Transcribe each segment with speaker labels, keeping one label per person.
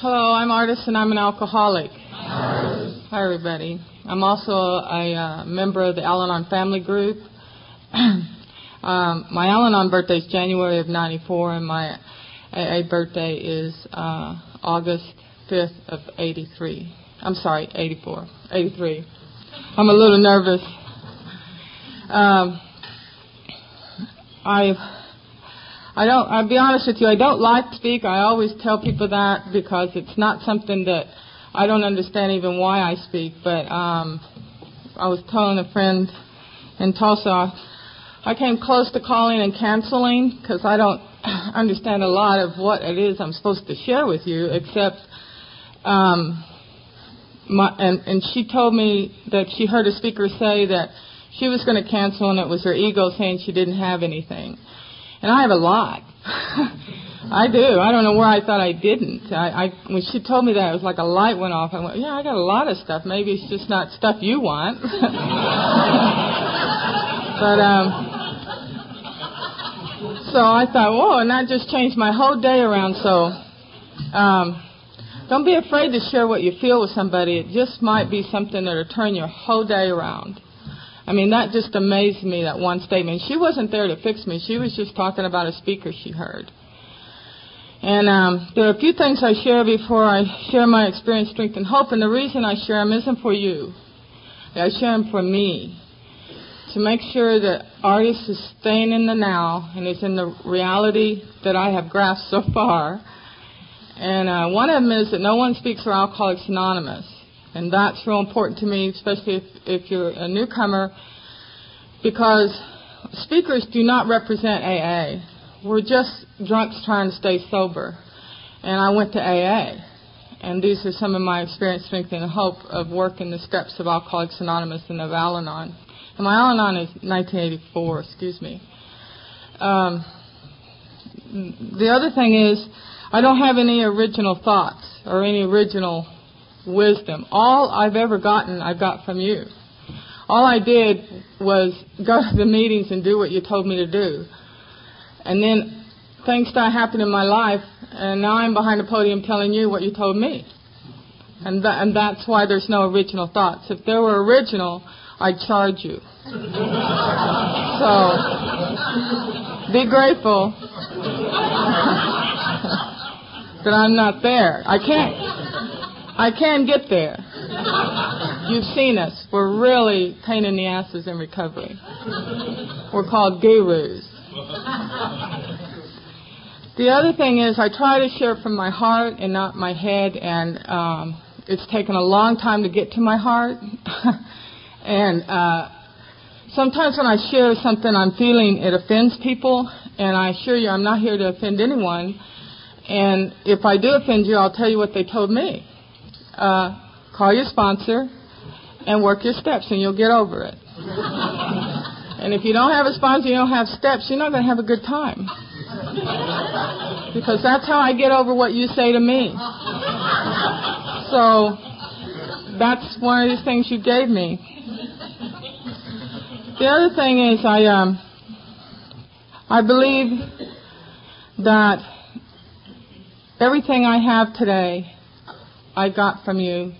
Speaker 1: Hello, I'm Artis and I'm an alcoholic. Hi, everybody. I'm also a uh, member of the Al Anon family group. um, my Al Anon birthday is January of 94 and my AA birthday is uh, August 5th of 83. I'm sorry, 84. 83. I'm a little nervous. Um, I I don't. I'll be honest with you. I don't like to speak. I always tell people that because it's not something that I don't understand even why I speak. But um, I was telling a friend in Tulsa, I came close to calling and canceling because I don't understand a lot of what it is I'm supposed to share with you, except. Um, my, and, and she told me that she heard a speaker say that she was going to cancel and it was her ego saying she didn't have anything. And I have a lot. I do. I don't know where I thought I didn't. I, I when she told me that, it was like a light went off. I went, yeah, I got a lot of stuff. Maybe it's just not stuff you want. but um, so I thought, whoa, and that just changed my whole day around. So um, don't be afraid to share what you feel with somebody. It just might be something that'll turn your whole day around. I mean, that just amazed me, that one statement. She wasn't there to fix me. She was just talking about a speaker she heard. And um, there are a few things I share before I share my experience, strength, and hope. And the reason I share them isn't for you. I share them for me. To make sure that Artis is staying in the now and is in the reality that I have grasped so far. And uh, one of them is that no one speaks for Alcoholics Anonymous. And that's real important to me, especially if, if you're a newcomer, because speakers do not represent AA. We're just drunks trying to stay sober. And I went to AA. And these are some of my experience, strength, and hope of working the steps of Alcoholics Anonymous and of Al Anon. And my Al Anon is 1984, excuse me. Um, the other thing is, I don't have any original thoughts or any original wisdom. All I've ever gotten, I've got from you. All I did was go to the meetings and do what you told me to do. And then things started happening in my life, and now I'm behind the podium telling you what you told me. And, and that's why there's no original thoughts. If there were original, I'd charge you. so, be grateful that I'm not there. I can't. I can get there. You've seen us. We're really pain in the asses in recovery. We're called gurus. The other thing is, I try to share from my heart and not my head, and um, it's taken a long time to get to my heart. and uh, sometimes when I share something I'm feeling, it offends people, and I assure you I'm not here to offend anyone. And if I do offend you, I'll tell you what they told me uh, call your sponsor and work your steps, and you'll get over it. and if you don't have a sponsor, you don't have steps, you're not going to have a good time. Because that's how I get over what you say to me. So that's one of the things you gave me. The other thing is I um I believe that everything I have today I got from you.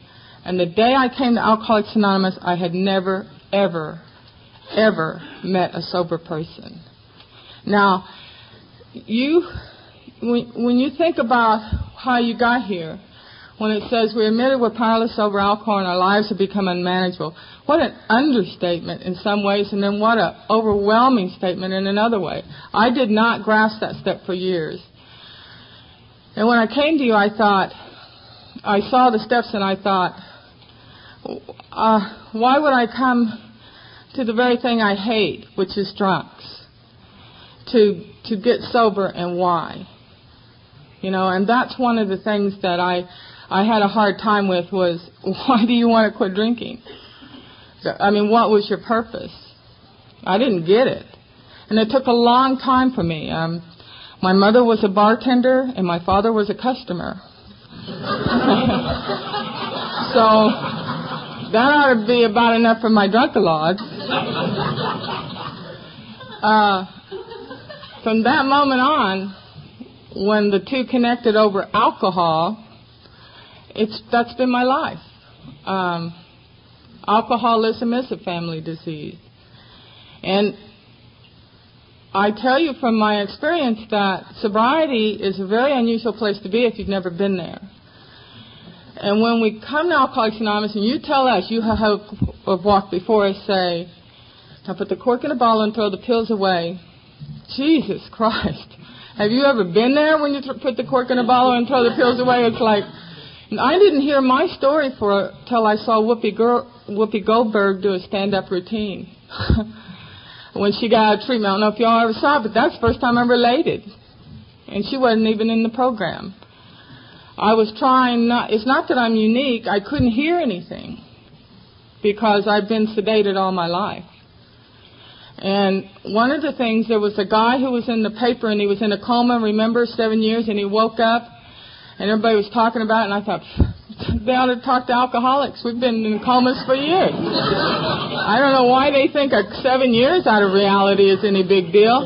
Speaker 1: And the day I came to Alcoholics Anonymous, I had never, ever, ever met a sober person. Now, you, when, when you think about how you got here, when it says we admitted we're powerless over alcohol and our lives have become unmanageable, what an understatement in some ways, and then what an overwhelming statement in another way. I did not grasp that step for years. And when I came to you, I thought, I saw the steps and I thought, uh, why would I come to the very thing I hate, which is drunks, to to get sober and why? You know, and that's one of the things that I I had a hard time with was why do you want to quit drinking? I mean, what was your purpose? I didn't get it, and it took a long time for me. Um, my mother was a bartender, and my father was a customer. so that ought to be about enough for my drunkalogs. Uh, from that moment on, when the two connected over alcohol, it's that's been my life. Um, alcoholism is a family disease, and I tell you from my experience that sobriety is a very unusual place to be if you've never been there. And when we come to Alcoholics Anonymous and you tell us, you have, walked before us, say, now put the cork in a bottle and throw the pills away. Jesus Christ. Have you ever been there when you th- put the cork in a bottle and throw the pills away? It's like, I didn't hear my story for till I saw Whoopi, Girl, Whoopi Goldberg do a stand-up routine. when she got out of treatment. I don't know if y'all ever saw it, but that's the first time I related. And she wasn't even in the program. I was trying not, it's not that I'm unique, I couldn't hear anything because I've been sedated all my life. And one of the things, there was a guy who was in the paper and he was in a coma, remember, seven years, and he woke up and everybody was talking about it, and I thought, ought to talk to alcoholics. We've been in comas for years. I don't know why they think a seven years out of reality is any big deal.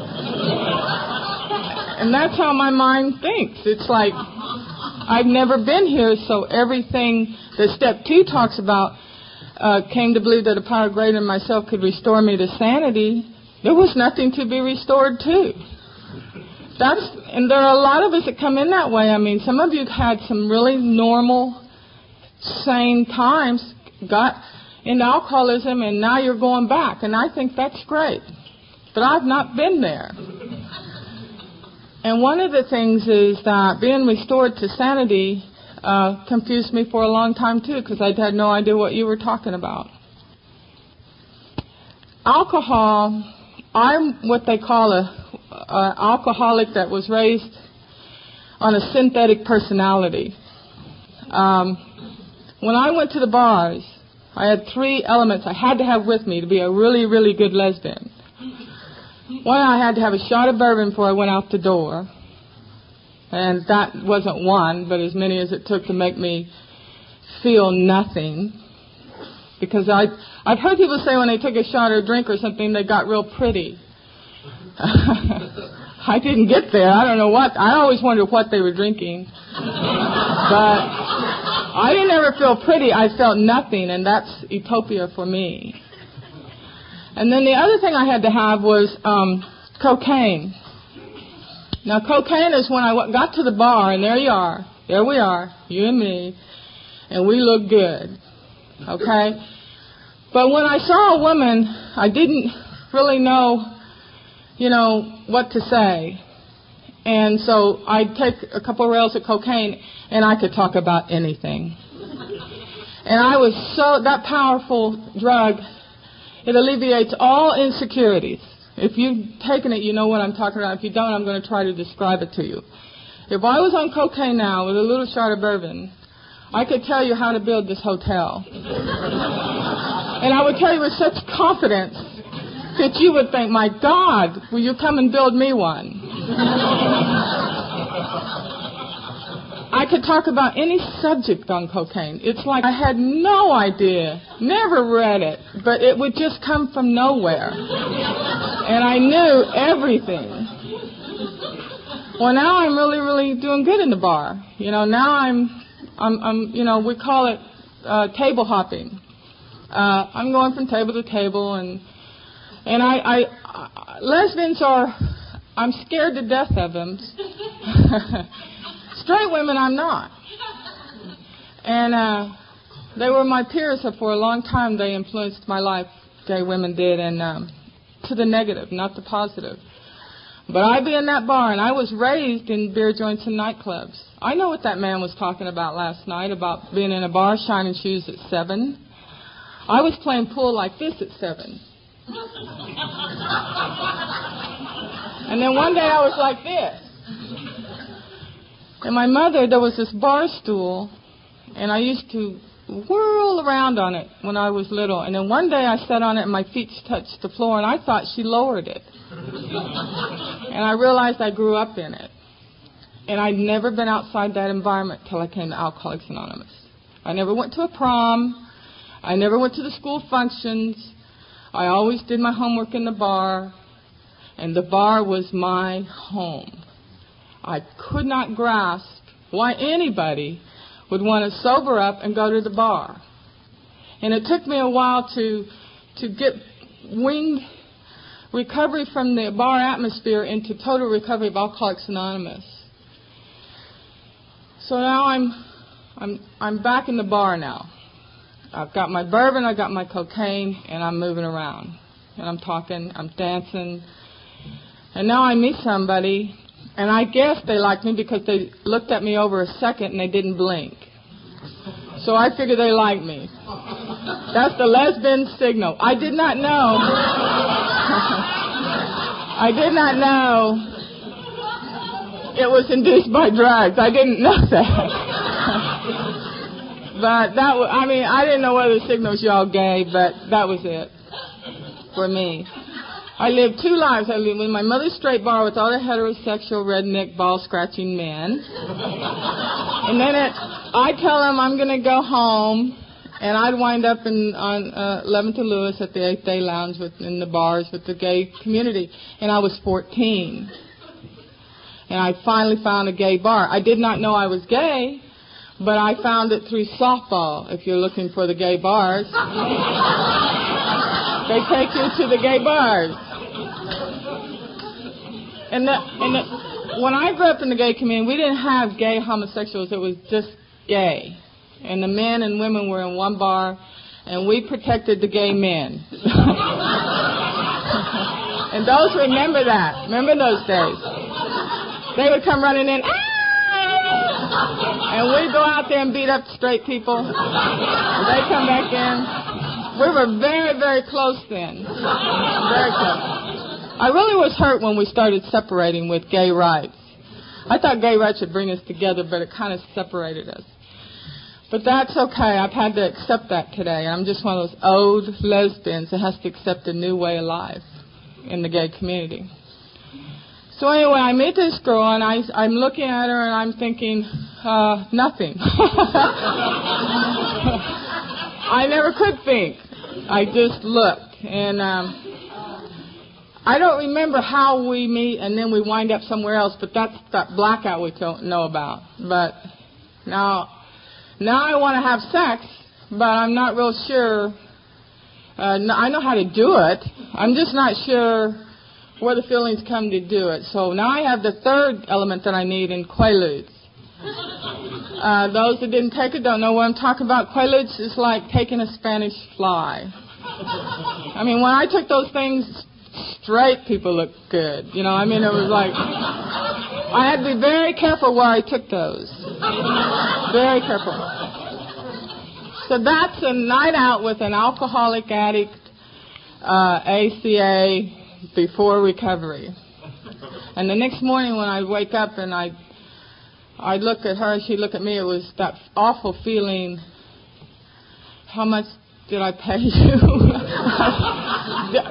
Speaker 1: And that's how my mind thinks. It's like, I've never been here, so everything that step two talks about uh, came to believe that a power greater than myself could restore me to sanity. There was nothing to be restored to. That's and there are a lot of us that come in that way. I mean, some of you had some really normal same times got into alcoholism and now you're going back. And I think that's great. But I've not been there. And one of the things is that being restored to sanity uh, confused me for a long time too because I had no idea what you were talking about. Alcohol, I'm what they call a, a alcoholic that was raised on a synthetic personality. Um, when I went to the bars, I had three elements I had to have with me to be a really, really good lesbian. One, I had to have a shot of bourbon before I went out the door. And that wasn't one, but as many as it took to make me feel nothing. Because I, I've heard people say when they took a shot or a drink or something, they got real pretty. I didn't get there. I don't know what. I always wondered what they were drinking. But I didn't ever feel pretty. I felt nothing, and that's utopia for me. And then the other thing I had to have was um, cocaine. Now, cocaine is when I got to the bar, and there you are. There we are, you and me, and we look good. Okay? But when I saw a woman, I didn't really know, you know, what to say. And so I'd take a couple of rails of cocaine and I could talk about anything. And I was so, that powerful drug, it alleviates all insecurities. If you've taken it, you know what I'm talking about. If you don't, I'm going to try to describe it to you. If I was on cocaine now with a little shot of bourbon, I could tell you how to build this hotel. and I would tell you with such confidence that you would think, my God, will you come and build me one? I could talk about any subject on cocaine. It's like I had no idea, never read it, but it would just come from nowhere. And I knew everything. Well, now I'm really, really doing good in the bar. You know, now I'm, I'm, I'm you know, we call it uh, table hopping. Uh, I'm going from table to table, and and I, I, I lesbians are, I'm scared to death of them. Straight women, I'm not. And uh, they were my peers for a long time. They influenced my life. Gay women did, and um, to the negative, not the positive. But I'd be in that bar, and I was raised in beer joints and nightclubs. I know what that man was talking about last night about being in a bar, shining shoes at seven. I was playing pool like this at seven. And then one day I was like this. And my mother, there was this bar stool, and I used to whirl around on it when I was little. And then one day I sat on it and my feet touched the floor, and I thought she lowered it. and I realized I grew up in it. And I'd never been outside that environment till I came to Alcoholics Anonymous. I never went to a prom. I never went to the school functions. I always did my homework in the bar. And the bar was my home. I could not grasp why anybody would want to sober up and go to the bar. And it took me a while to to get winged recovery from the bar atmosphere into total recovery of Alcoholics Anonymous. So now I'm I'm I'm back in the bar now. I've got my bourbon, I've got my cocaine, and I'm moving around. And I'm talking, I'm dancing. And now I meet somebody, and I guess they like me because they looked at me over a second and they didn't blink. So I figure they like me. That's the lesbian signal. I did not know. I did not know it was induced by drugs. I didn't know that. But that was, I mean, I didn't know whether the signals y'all gave, but that was it for me. I lived two lives. I lived in my mother's straight bar with all the heterosexual redneck ball scratching men. and then it, I tell them I'm going to go home, and I'd wind up in on uh, 11th and Lewis at the Eighth Day Lounge with in the bars with the gay community, and I was 14. And I finally found a gay bar. I did not know I was gay, but I found it through softball. If you're looking for the gay bars. They take you to the gay bars. And, the, and the, when I grew up in the gay community, we didn't have gay homosexuals. It was just gay. And the men and women were in one bar, and we protected the gay men. and those remember that. Remember those days. They would come running in, ah, and we'd go out there and beat up straight people. And they come back in. We were very, very close then. Very close. I really was hurt when we started separating with gay rights. I thought gay rights would bring us together, but it kind of separated us. But that's okay. I've had to accept that today. I'm just one of those old lesbians that has to accept a new way of life in the gay community. So anyway, I meet this girl and I, I'm looking at her and I'm thinking, uh, nothing. I never could think. I just looked, and um, I don't remember how we meet and then we wind up somewhere else. But that's that blackout we don't know about. But now, now I want to have sex, but I'm not real sure. Uh, I know how to do it. I'm just not sure where the feelings come to do it. So now I have the third element that I need in Quaaludes. Uh, those that didn't take it don't know what I'm talking about. Quaaludes is like taking a Spanish fly. I mean, when I took those things straight, people looked good. You know, I mean, it was like I had to be very careful where I took those. Very careful. So that's a night out with an alcoholic addict, uh, ACA, before recovery. And the next morning when I wake up and I I look at her she look at me. It was that awful feeling. How much did I pay you?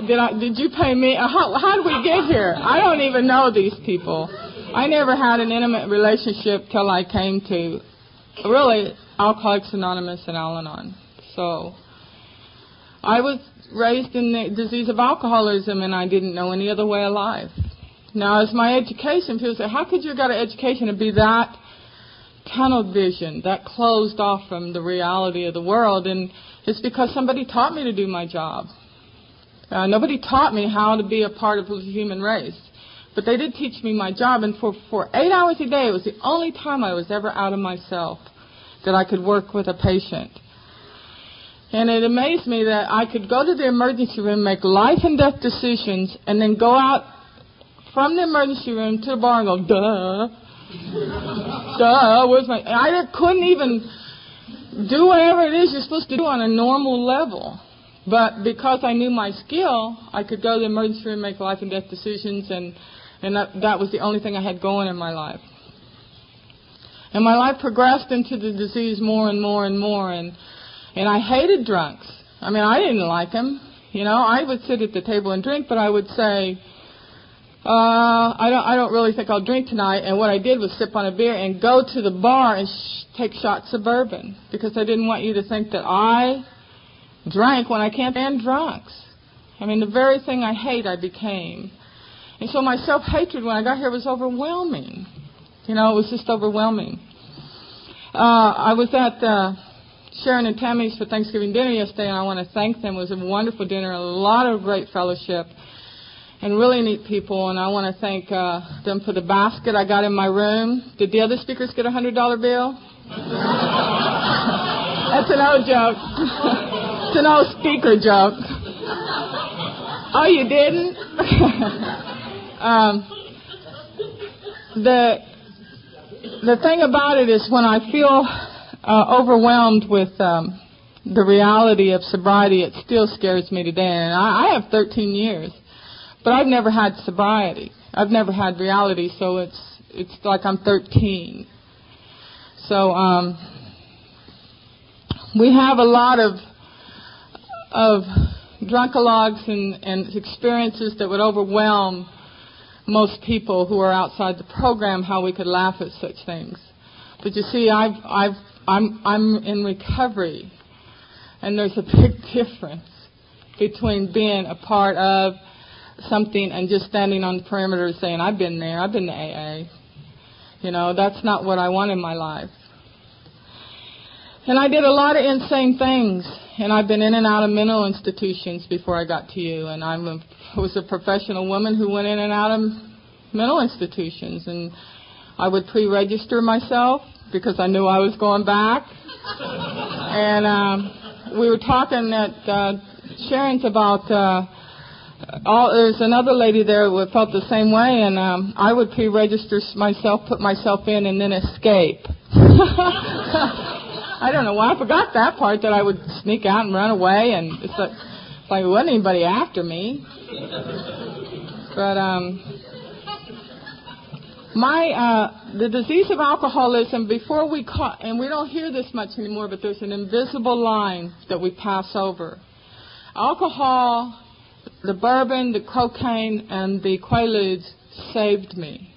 Speaker 1: did, I? Did you pay me? How, how did we get here? I don't even know these people. I never had an intimate relationship till I came to really Alcoholics Anonymous and Al-Anon. So I was raised in the disease of alcoholism, and I didn't know any other way of life. Now, as my education, people say, how could you get an education and be that tunnel vision, that closed off from the reality of the world? And it's because somebody taught me to do my job. Uh, nobody taught me how to be a part of the human race. But they did teach me my job, and for, for eight hours a day, it was the only time I was ever out of myself that I could work with a patient. And it amazed me that I could go to the emergency room, make life and death decisions, and then go out from the emergency room to the bar and go, duh. duh, where's my. I couldn't even do whatever it is you're supposed to do on a normal level. But because I knew my skill, I could go to the emergency room, make life and death decisions, and, and that, that was the only thing I had going in my life. And my life progressed into the disease more and more and more, and, and I hated drunks. I mean, I didn't like them. You know, I would sit at the table and drink, but I would say, uh, I don't, I don't really think I'll drink tonight. And what I did was sip on a beer and go to the bar and sh- take shots of bourbon because I didn't want you to think that I drank when I can't stand drunks. I mean, the very thing I hate, I became. And so my self hatred when I got here was overwhelming. You know, it was just overwhelming. Uh, I was at uh, Sharon and Tammy's for Thanksgiving dinner yesterday, and I want to thank them. It was a wonderful dinner, a lot of great fellowship, and really neat people. And I want to thank uh, them for the basket I got in my room. Did the other speakers get a hundred dollar bill? That's an old joke. it's an old speaker joke. Oh, you didn't? um, the the thing about it is when I feel uh, overwhelmed with um, the reality of sobriety, it still scares me today. And I, I have 13 years, but I've never had sobriety. I've never had reality, so it's it's like I'm 13. So um, we have a lot of of drunkalogs and, and experiences that would overwhelm most people who are outside the program how we could laugh at such things. But you see, I've, I've, I'm, I'm in recovery, and there's a big difference between being a part of something and just standing on the perimeter saying, I've been there, I've been to AA. You know, that's not what I want in my life. And I did a lot of insane things. And I've been in and out of mental institutions before I got to you. And I was a professional woman who went in and out of mental institutions. And I would pre-register myself because I knew I was going back. and um, we were talking at uh, Sharon's about uh, all, there's another lady there who felt the same way, and um, I would pre-register myself, put myself in, and then escape. I don't know why I forgot that part that I would sneak out and run away, and it's like, it's like there wasn't anybody after me. But um, my uh, the disease of alcoholism. Before we caught, and we don't hear this much anymore, but there's an invisible line that we pass over. Alcohol, the bourbon, the cocaine, and the quaaludes saved me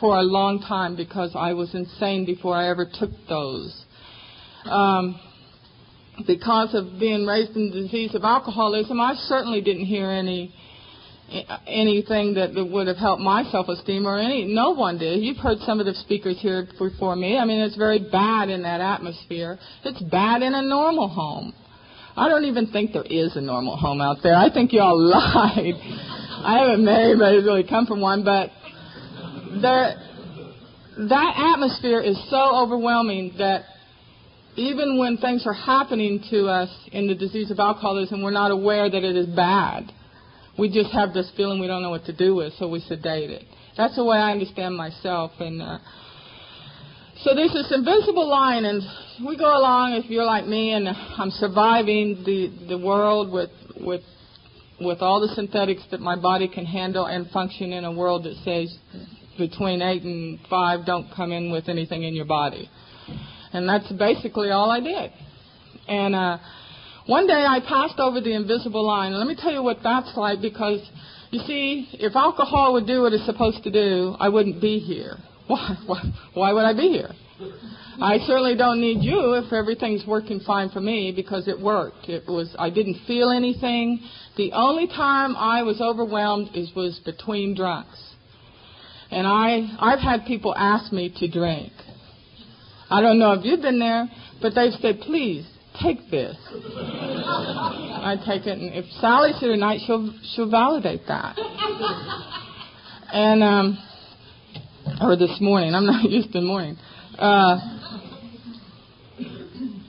Speaker 1: for a long time because I was insane before I ever took those um, because of being raised in the disease of alcoholism, I certainly didn't hear any anything that would have helped my self-esteem or any no one did. You've heard some of the speakers here before me. I mean it's very bad in that atmosphere. It's bad in a normal home. I don't even think there is a normal home out there. I think you all lied. I haven't met anybody who's really come from one but there that atmosphere is so overwhelming that even when things are happening to us in the disease of alcoholism, we're not aware that it is bad. We just have this feeling we don't know what to do with, so we sedate it. That's the way I understand myself. And uh, so there's this invisible line, and we go along. If you're like me, and I'm surviving the the world with with with all the synthetics that my body can handle, and function in a world that says between eight and five, don't come in with anything in your body. And that's basically all I did. And uh, one day I passed over the invisible line. Let me tell you what that's like because, you see, if alcohol would do what it's supposed to do, I wouldn't be here. Why? Why, why would I be here? I certainly don't need you if everything's working fine for me because it worked. It was I didn't feel anything. The only time I was overwhelmed is was between drunks. And I I've had people ask me to drink. I don't know if you've been there, but they've said, please take this. I take it, and if Sally's here tonight, she'll she'll validate that. And um, or this morning, I'm not used to morning. Uh,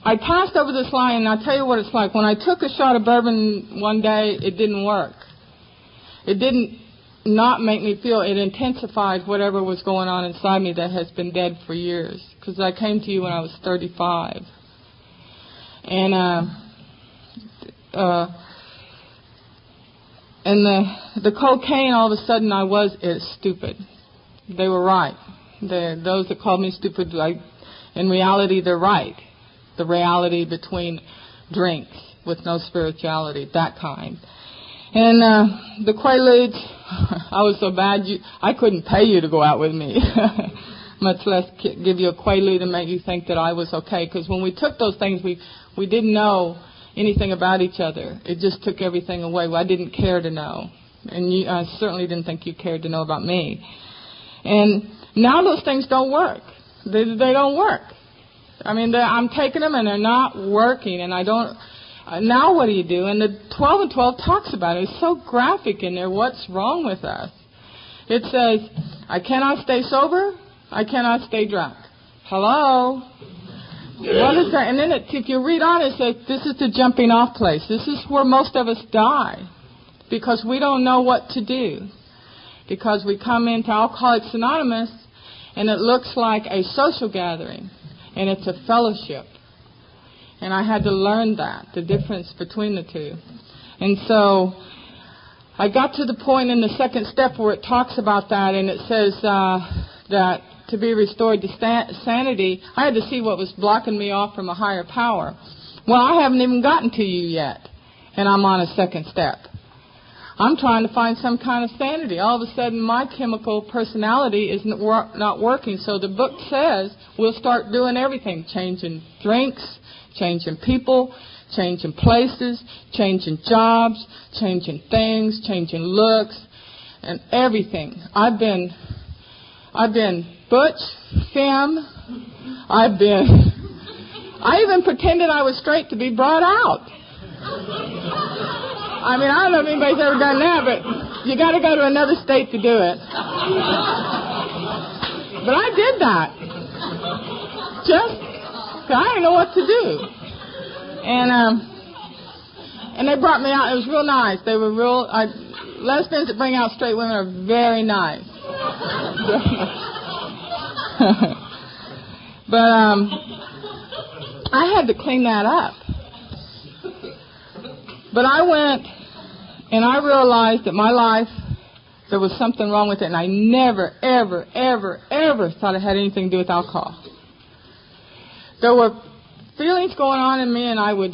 Speaker 1: I passed over this line, and I'll tell you what it's like. When I took a shot of bourbon one day, it didn't work. It didn't not make me feel it intensified whatever was going on inside me that has been dead for years because I came to you when I was 35 and uh uh and the the cocaine all of a sudden I was stupid. They were right. The those that called me stupid like in reality they're right. The reality between drinks with no spirituality that kind. And uh, the Quaaludes, I was so bad, you, I couldn't pay you to go out with me, much less give you a Quaalude and make you think that I was okay. Because when we took those things, we we didn't know anything about each other. It just took everything away. Well, I didn't care to know, and you, I certainly didn't think you cared to know about me. And now those things don't work. They they don't work. I mean, I'm taking them and they're not working, and I don't. Uh, now what do you do? And the 12 and 12 talks about it. It's so graphic in there. What's wrong with us? It says, I cannot stay sober. I cannot stay drunk. Hello? What is that? And then it, if you read on, it says this is the jumping off place. This is where most of us die because we don't know what to do. Because we come into Alcoholics Anonymous and it looks like a social gathering and it's a fellowship. And I had to learn that, the difference between the two. And so I got to the point in the second step where it talks about that and it says uh, that to be restored to sanity, I had to see what was blocking me off from a higher power. Well, I haven't even gotten to you yet, and I'm on a second step. I'm trying to find some kind of sanity. All of a sudden, my chemical personality is not working. So the book says we'll start doing everything changing drinks, changing people, changing places, changing jobs, changing things, changing looks, and everything. I've been, I've been butch, femme. I've been, I even pretended I was straight to be brought out. I mean, I don't know if anybody's ever done that, but you got to go to another state to do it. But I did that. Just, I didn't know what to do. And, um, and they brought me out. It was real nice. They were real, I, lesbians that bring out straight women are very nice. but, um, I had to clean that up. But I went and I realized that my life, there was something wrong with it, and I never, ever, ever, ever thought it had anything to do with alcohol. There were feelings going on in me, and I would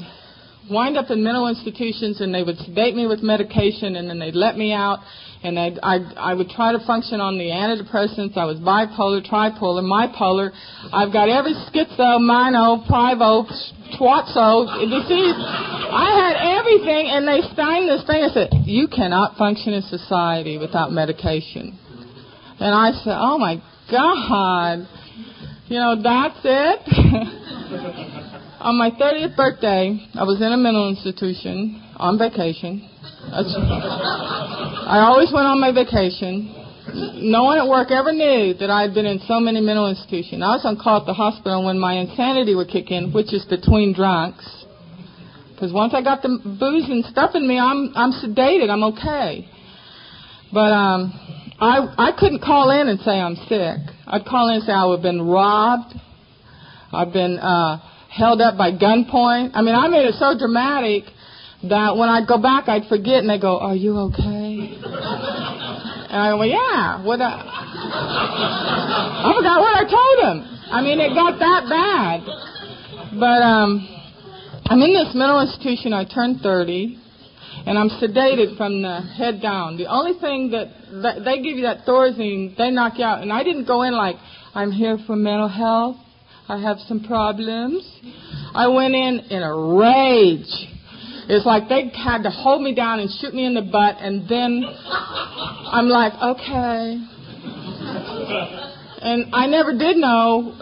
Speaker 1: wind up in mental institutions, and they would sedate me with medication, and then they'd let me out, and I'd, I'd, I would try to function on the antidepressants. I was bipolar, tripolar, bipolar. I've got every schizo, mino, privo, twatso disease. I had everything, and they signed this thing. I said, "You cannot function in society without medication." And I said, "Oh my God, you know that's it." on my 30th birthday, I was in a mental institution on vacation. I always went on my vacation. No one at work ever knew that I had been in so many mental institutions. I was on call at the hospital when my insanity would kick in, which is between drunks. Because once I got the booze and stuff in me, I'm I'm sedated. I'm okay. But um, I I couldn't call in and say I'm sick. I'd call in and say I've been robbed. I've been uh, held up by gunpoint. I mean, I made it so dramatic that when I'd go back, I'd forget, and they go, "Are you okay?" and I go, well, "Yeah." What? I, I forgot what I told them. I mean, it got that bad. But um, I'm in this mental institution. I turned 30, and I'm sedated from the head down. The only thing that, that they give you that Thorazine, they knock you out. And I didn't go in like I'm here for mental health. I have some problems. I went in in a rage. It's like they had to hold me down and shoot me in the butt, and then I'm like, okay. And I never did know.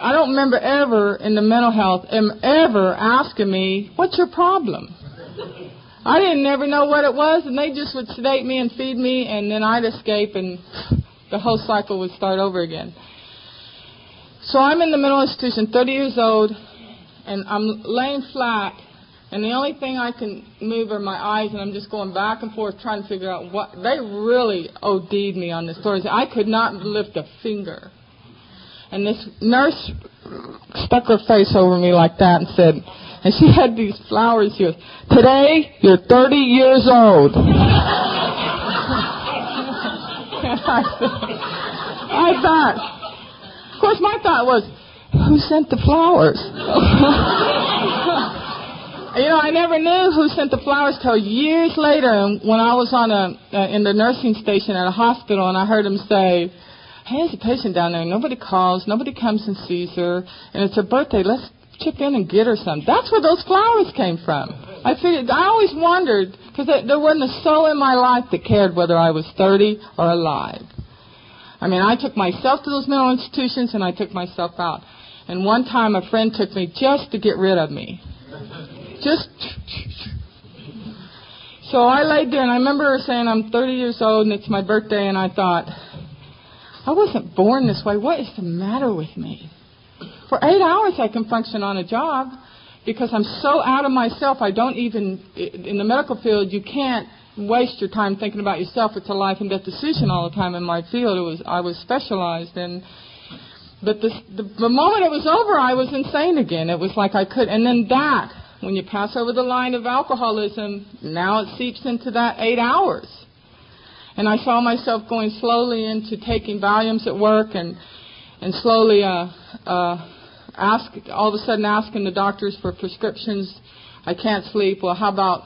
Speaker 1: I don't remember ever in the mental health ever asking me, "What's your problem?" I didn't never know what it was, and they just would sedate me and feed me, and then I'd escape, and the whole cycle would start over again. So I'm in the mental institution, 30 years old, and I'm laying flat and the only thing I can move are my eyes, and I'm just going back and forth trying to figure out what. They really OD'd me on this story. I could not lift a finger. And this nurse stuck her face over me like that and said, and she had these flowers here. Today, you're 30 years old. I, I thought, of course, my thought was, who sent the flowers? You know, I never knew who sent the flowers till years later when I was on a in the nursing station at a hospital, and I heard him say, "Hey, there's a patient down there. Nobody calls, nobody comes and sees her, and it's her birthday. Let's chip in and get her some." That's where those flowers came from. I figured I always wondered because there wasn't a soul in my life that cared whether I was 30 or alive. I mean, I took myself to those mental institutions and I took myself out. And one time a friend took me just to get rid of me. Just. So I laid there and I remember saying I'm 30 years old and it's my birthday and I thought, I wasn't born this way. What is the matter with me? For eight hours I can function on a job because I'm so out of myself. I don't even, in the medical field, you can't waste your time thinking about yourself. It's a life and death decision all the time in my field. It was, I was specialized in but the, the, the moment it was over, I was insane again. It was like I could, and then that, when you pass over the line of alcoholism, now it seeps into that eight hours. And I saw myself going slowly into taking Valiums at work and, and slowly, uh, uh, ask, all of a sudden asking the doctors for prescriptions. I can't sleep. Well, how about,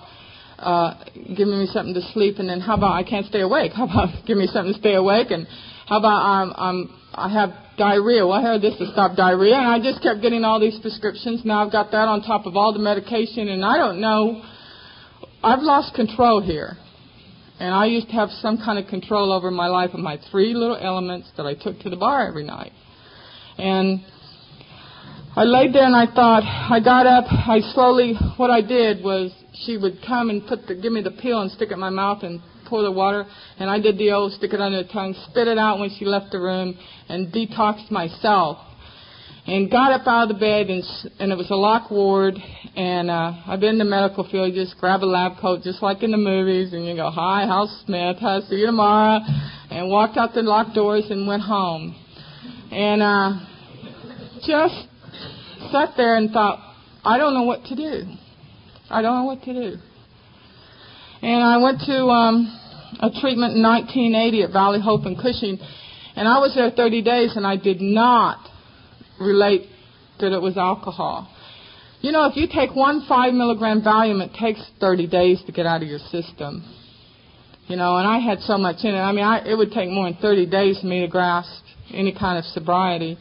Speaker 1: uh, giving me something to sleep? And then how about I can't stay awake? How about give me something to stay awake? And how about I'm, I'm, I have diarrhea. Well, I heard this to stop diarrhea, and I just kept getting all these prescriptions. Now I've got that on top of all the medication, and I don't know. I've lost control here. And I used to have some kind of control over my life of my three little elements that I took to the bar every night. And I laid there and I thought, I got up, I slowly, what I did was she would come and put the, give me the pill and stick it in my mouth and pour the water, and I did the old stick it under the tongue, spit it out when she left the room, and detoxed myself. And got up out of the bed, and, and it was a lock ward, and uh, I've been in the medical field. You just grab a lab coat, just like in the movies, and you go, "Hi, House Smith. I'll see you tomorrow," and walked out the locked doors and went home, and uh, just sat there and thought, "I don't know what to do. I don't know what to do." And I went to um, a treatment in 1980 at Valley Hope in Cushing, and I was there 30 days, and I did not relate that it was alcohol. You know, if you take one five milligram Valium, it takes 30 days to get out of your system. You know, and I had so much in it. I mean, I, it would take more than 30 days for me to grasp any kind of sobriety.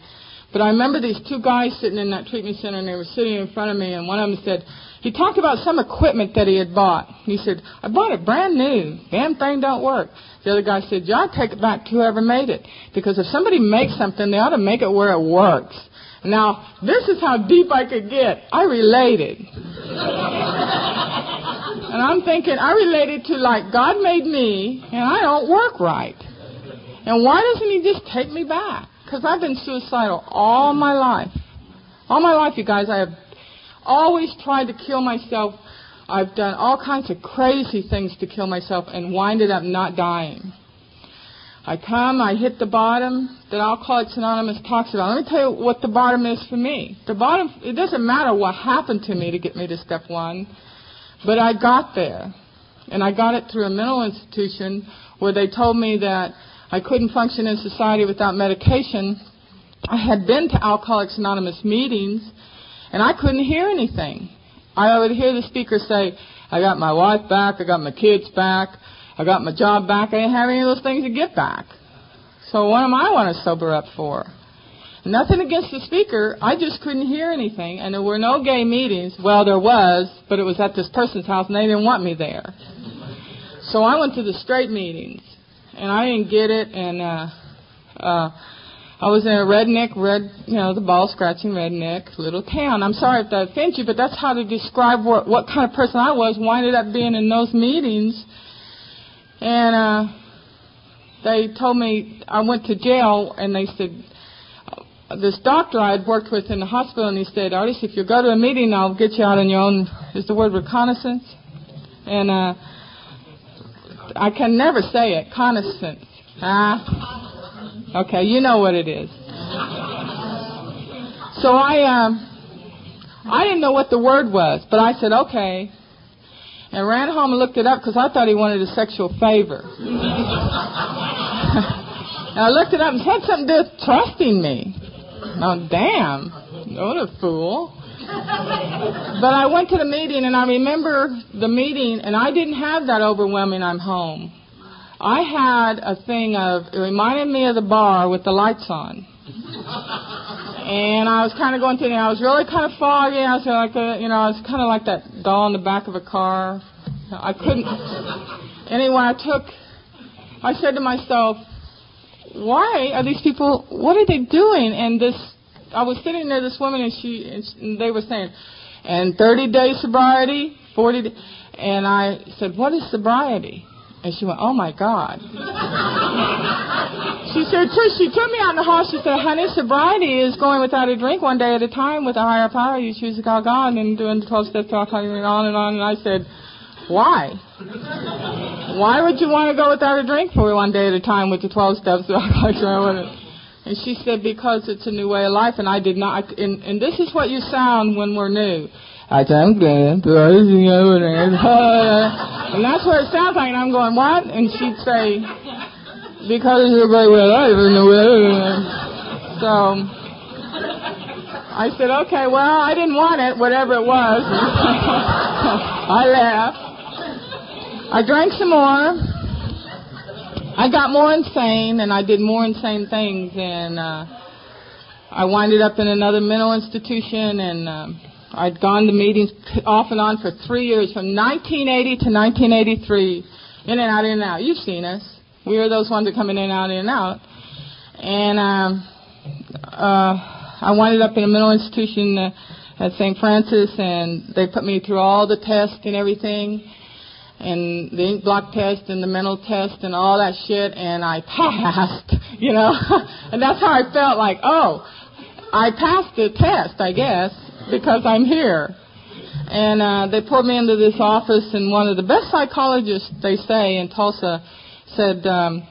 Speaker 1: But I remember these two guys sitting in that treatment center, and they were sitting in front of me, and one of them said, he talked about some equipment that he had bought. He said, I bought it brand new. Damn thing don't work. The other guy said, John, take it back to whoever made it. Because if somebody makes something, they ought to make it where it works. Now, this is how deep I could get. I related. and I'm thinking, I related to like, God made me, and I don't work right. And why doesn't He just take me back? Because I've been suicidal all my life. All my life, you guys, I have always tried to kill myself. I've done all kinds of crazy things to kill myself and winded up not dying. I come, I hit the bottom that Alcoholics Anonymous talks about. Let me tell you what the bottom is for me. The bottom, it doesn't matter what happened to me to get me to step one, but I got there. And I got it through a mental institution where they told me that I couldn't function in society without medication. I had been to Alcoholics Anonymous meetings and I couldn't hear anything. I would hear the speaker say, I got my wife back, I got my kids back, I got my job back, I didn't have any of those things to get back. So what am I want to sober up for? Nothing against the speaker, I just couldn't hear anything, and there were no gay meetings. Well, there was, but it was at this person's house, and they didn't want me there. So I went to the straight meetings, and I didn't get it, and uh, uh, I was in a redneck, red, you know, the ball scratching redneck little town. I'm sorry if that offends you, but that's how to describe what, what kind of person I was. Winded up being in those meetings, and uh, they told me I went to jail, and they said uh, this doctor I had worked with in the hospital, and he said, Artis, if you go to a meeting, I'll get you out on your own. Is the word reconnaissance? And uh, I can never say it. Connaissance. Ah. Okay, you know what it is. So I um I didn't know what the word was, but I said okay, and ran home and looked it up because I thought he wanted a sexual favor. and I looked it up and had something to do with trusting me. Oh damn, what a fool. but I went to the meeting and I remember the meeting and I didn't have that overwhelming I'm home. I had a thing of, it reminded me of the bar with the lights on. and I was kind of going through, and I was really kind of foggy. I was like, a, you know, I was kind of like that doll in the back of a car. I couldn't. Anyway, I took, I said to myself, why are these people, what are they doing? And this I was sitting there, this woman, and she, and they were saying, and 30 days sobriety, 40, days, and I said, what is sobriety? And she went, oh my God. she said, she took me out in the hall. She said, honey, sobriety is going without a drink one day at a time with a higher power. You choose to call God and doing the 12 steps alcohol and on and on. And I said, why? Why would you want to go without a drink for one day at a time with the 12 steps and she said, because it's a new way of life, and I did not, and, and this is what you sound when we're new. I I'm good. And that's what it sounds like. And I'm going, what? And she'd say, because a great way of life. So I said, okay, well, I didn't want it, whatever it was. I left. I drank some more. I got more insane, and I did more insane things, and uh, I winded up in another mental institution, and um, I'd gone to meetings off and on for three years, from 1980 to 1983, in and out, in and out. You've seen us. We were those ones that come in and out, in and out. And um, uh, I wound up in a mental institution uh, at St. Francis, and they put me through all the tests and everything, and the inkblot test and the mental test and all that shit, and I passed, you know. and that's how I felt like, oh, I passed the test, I guess because I'm here. And uh, they put me into this office, and one of the best psychologists, they say, in Tulsa, said, um,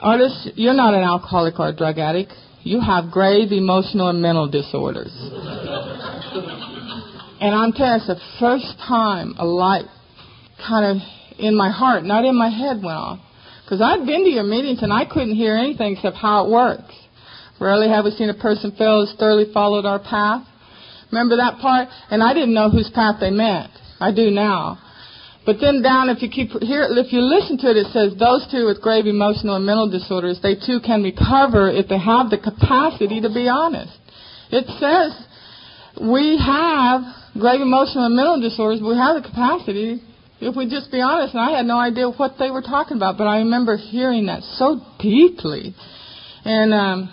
Speaker 1: Artis, you're not an alcoholic or a drug addict. You have grave emotional and mental disorders. and I'm telling you, it's the first time a light kind of in my heart, not in my head, went off. Because I'd been to your meetings and I couldn't hear anything except how it works. Rarely have we seen a person fail who's thoroughly followed our path. Remember that part? And I didn't know whose path they meant. I do now. But then down, if you keep here, if you listen to it, it says those two with grave emotional and mental disorders, they too can recover if they have the capacity to be honest. It says we have grave emotional and mental disorders, we have the capacity if we just be honest. And I had no idea what they were talking about, but I remember hearing that so deeply. And um,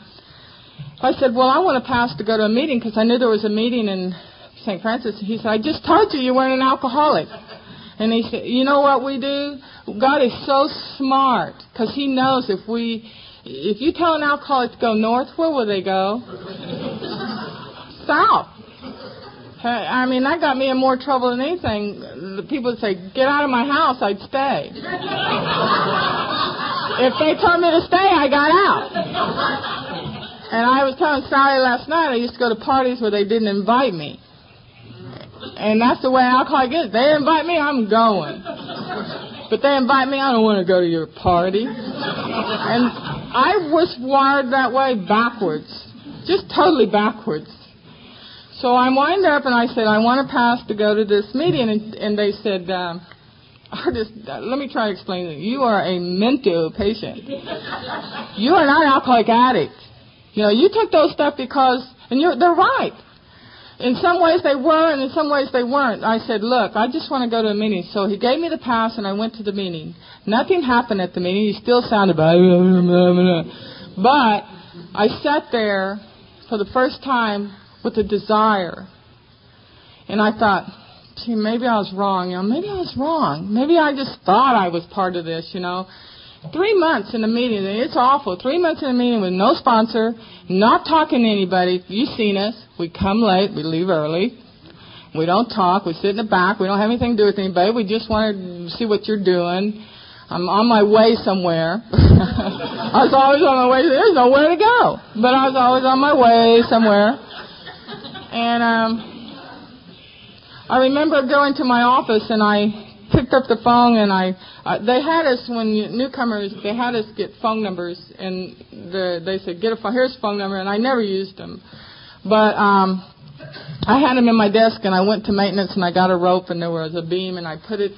Speaker 1: I said, well, I want to pass to go to a meeting because I knew there was a meeting in St. Francis. He said, I just told you you weren't an alcoholic. And he said, you know what we do? God is so smart because he knows if we, if you tell an alcoholic to go north, where will they go? South. I mean, that got me in more trouble than anything. The people would say, get out of my house, I'd stay. if they told me to stay, I got out. And I was telling Sally last night, I used to go to parties where they didn't invite me. And that's the way alcoholic is. They invite me, I'm going. But they invite me, I don't want to go to your party. And I was wired that way backwards. Just totally backwards. So I wind up and I said, I want to pass to go to this meeting. And, and they said, um, Artis, let me try to explain it. You are a mental patient. You are not an alcoholic addict. You know, you took those stuff because, and you're, they're right. In some ways they were, and in some ways they weren't. I said, look, I just want to go to a meeting. So he gave me the pass, and I went to the meeting. Nothing happened at the meeting. He still sounded blah. But I sat there for the first time with a desire. And I thought, gee, maybe I was wrong. You know, maybe I was wrong. Maybe I just thought I was part of this, you know. Three months in a meeting, it's awful. Three months in a meeting with no sponsor, not talking to anybody. You've seen us. We come late, we leave early. We don't talk. We sit in the back. We don't have anything to do with anybody. We just want to see what you're doing. I'm on my way somewhere. I was always on my way. There's nowhere to go, but I was always on my way somewhere. And um, I remember going to my office and I picked up the phone and I uh, they had us when newcomers they had us get phone numbers and the they said get a phone here's a phone number and I never used them but um I had them in my desk and I went to maintenance and I got a rope and there was a beam and I put it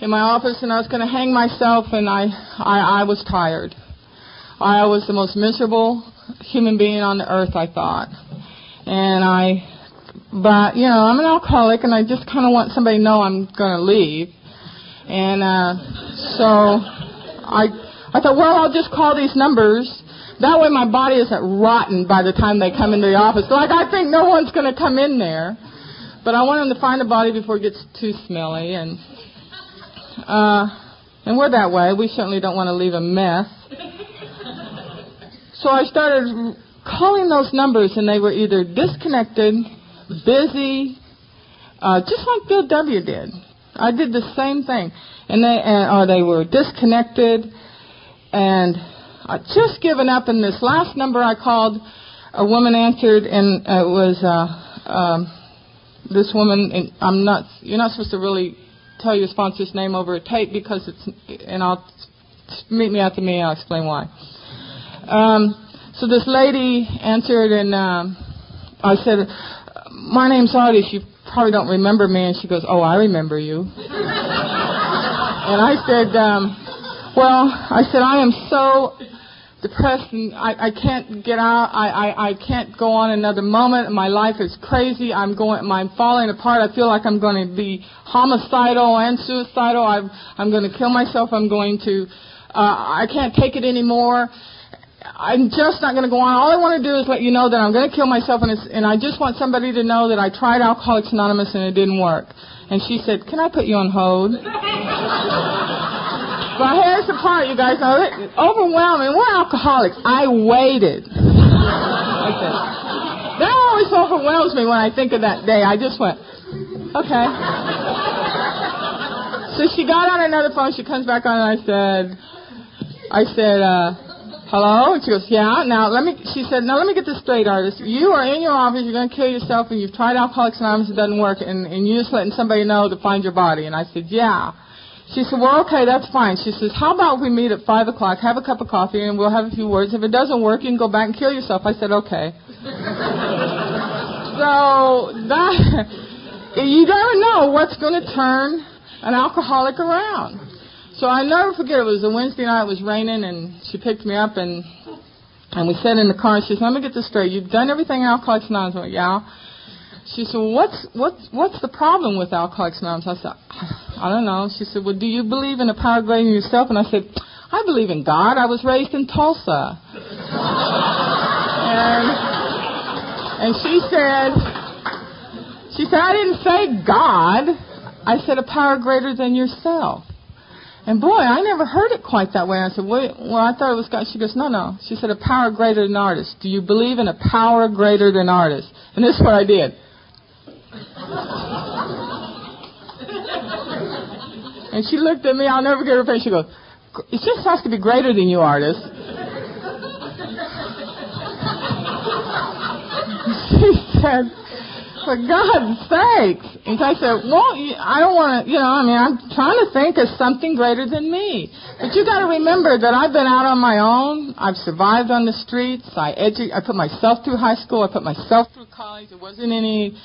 Speaker 1: in my office and I was going to hang myself and I I I was tired. I was the most miserable human being on the earth I thought. And I but you know, I'm an alcoholic, and I just kind of want somebody to know I'm going to leave. And uh, so I I thought, well, I'll just call these numbers That way my body isn't rotten by the time they come into the office. Like I think no one's going to come in there. But I want them to find a body before it gets too smelly and uh and we're that way. We certainly don't want to leave a mess. So I started calling those numbers and they were either disconnected, busy, uh, just like Bill W. did. I did the same thing, and they or they were disconnected, and I just given up. And this last number I called, a woman answered, and it was uh, um, this woman. And I'm not. You're not supposed to really tell your sponsor's name over a tape because it's. And I'll meet me at the meeting. I'll explain why. Um, so this lady answered, and um, I said, "My name's Artie. You probably don't remember me." And she goes, "Oh, I remember you." and I said, um, "Well," I said, "I am so depressed and I, I can't get out. I, I, I can't go on another moment. My life is crazy. I'm going. I'm falling apart. I feel like I'm going to be homicidal and suicidal. I'm I'm going to kill myself. I'm going to. Uh, I can't take it anymore." I'm just not going to go on. All I want to do is let you know that I'm going to kill myself, and, it's, and I just want somebody to know that I tried Alcoholics Anonymous and it didn't work. And she said, "Can I put you on hold?" but here's the part, you guys know it. Overwhelming. We're alcoholics. I waited. like. That always overwhelms me when I think of that day. I just went, okay. So she got on another phone. She comes back on, and I said, I said. uh Hello? And she goes, yeah. Now let me. She said, now let me get this straight, Artis. You are in your office. You're going to kill yourself, and you've tried Alcoholics Anonymous. It doesn't work, and and you're just letting somebody know to find your body. And I said, yeah. She said, well, okay, that's fine. She says, how about we meet at five o'clock, have a cup of coffee, and we'll have a few words. If it doesn't work, you can go back and kill yourself. I said, okay. so that you never know what's going to turn an alcoholic around. So I never forget. It was a Wednesday night. It was raining, and she picked me up, and and we sat in the car. And she said, "Let me get this straight. You've done everything Alcoholics Anonymous." I went, "Yeah." She said, well, "What's what's what's the problem with Alcoholics Anonymous?" I said, "I don't know." She said, "Well, do you believe in a power greater than yourself?" And I said, "I believe in God. I was raised in Tulsa." and and she said, "She said I didn't say God. I said a power greater than yourself." And boy, I never heard it quite that way. I said, well, well, I thought it was God. She goes, no, no. She said, a power greater than Artis. Do you believe in a power greater than Artis? And this is what I did. and she looked at me. I'll never get her face. She goes, it just has to be greater than you, Artis. she said, for God's sakes. And I said, well, I don't want to, you know, I mean, I'm trying to think of something greater than me. But you got to remember that I've been out on my own. I've survived on the streets. I edu- I put myself through high school. I put myself through college. There wasn't any,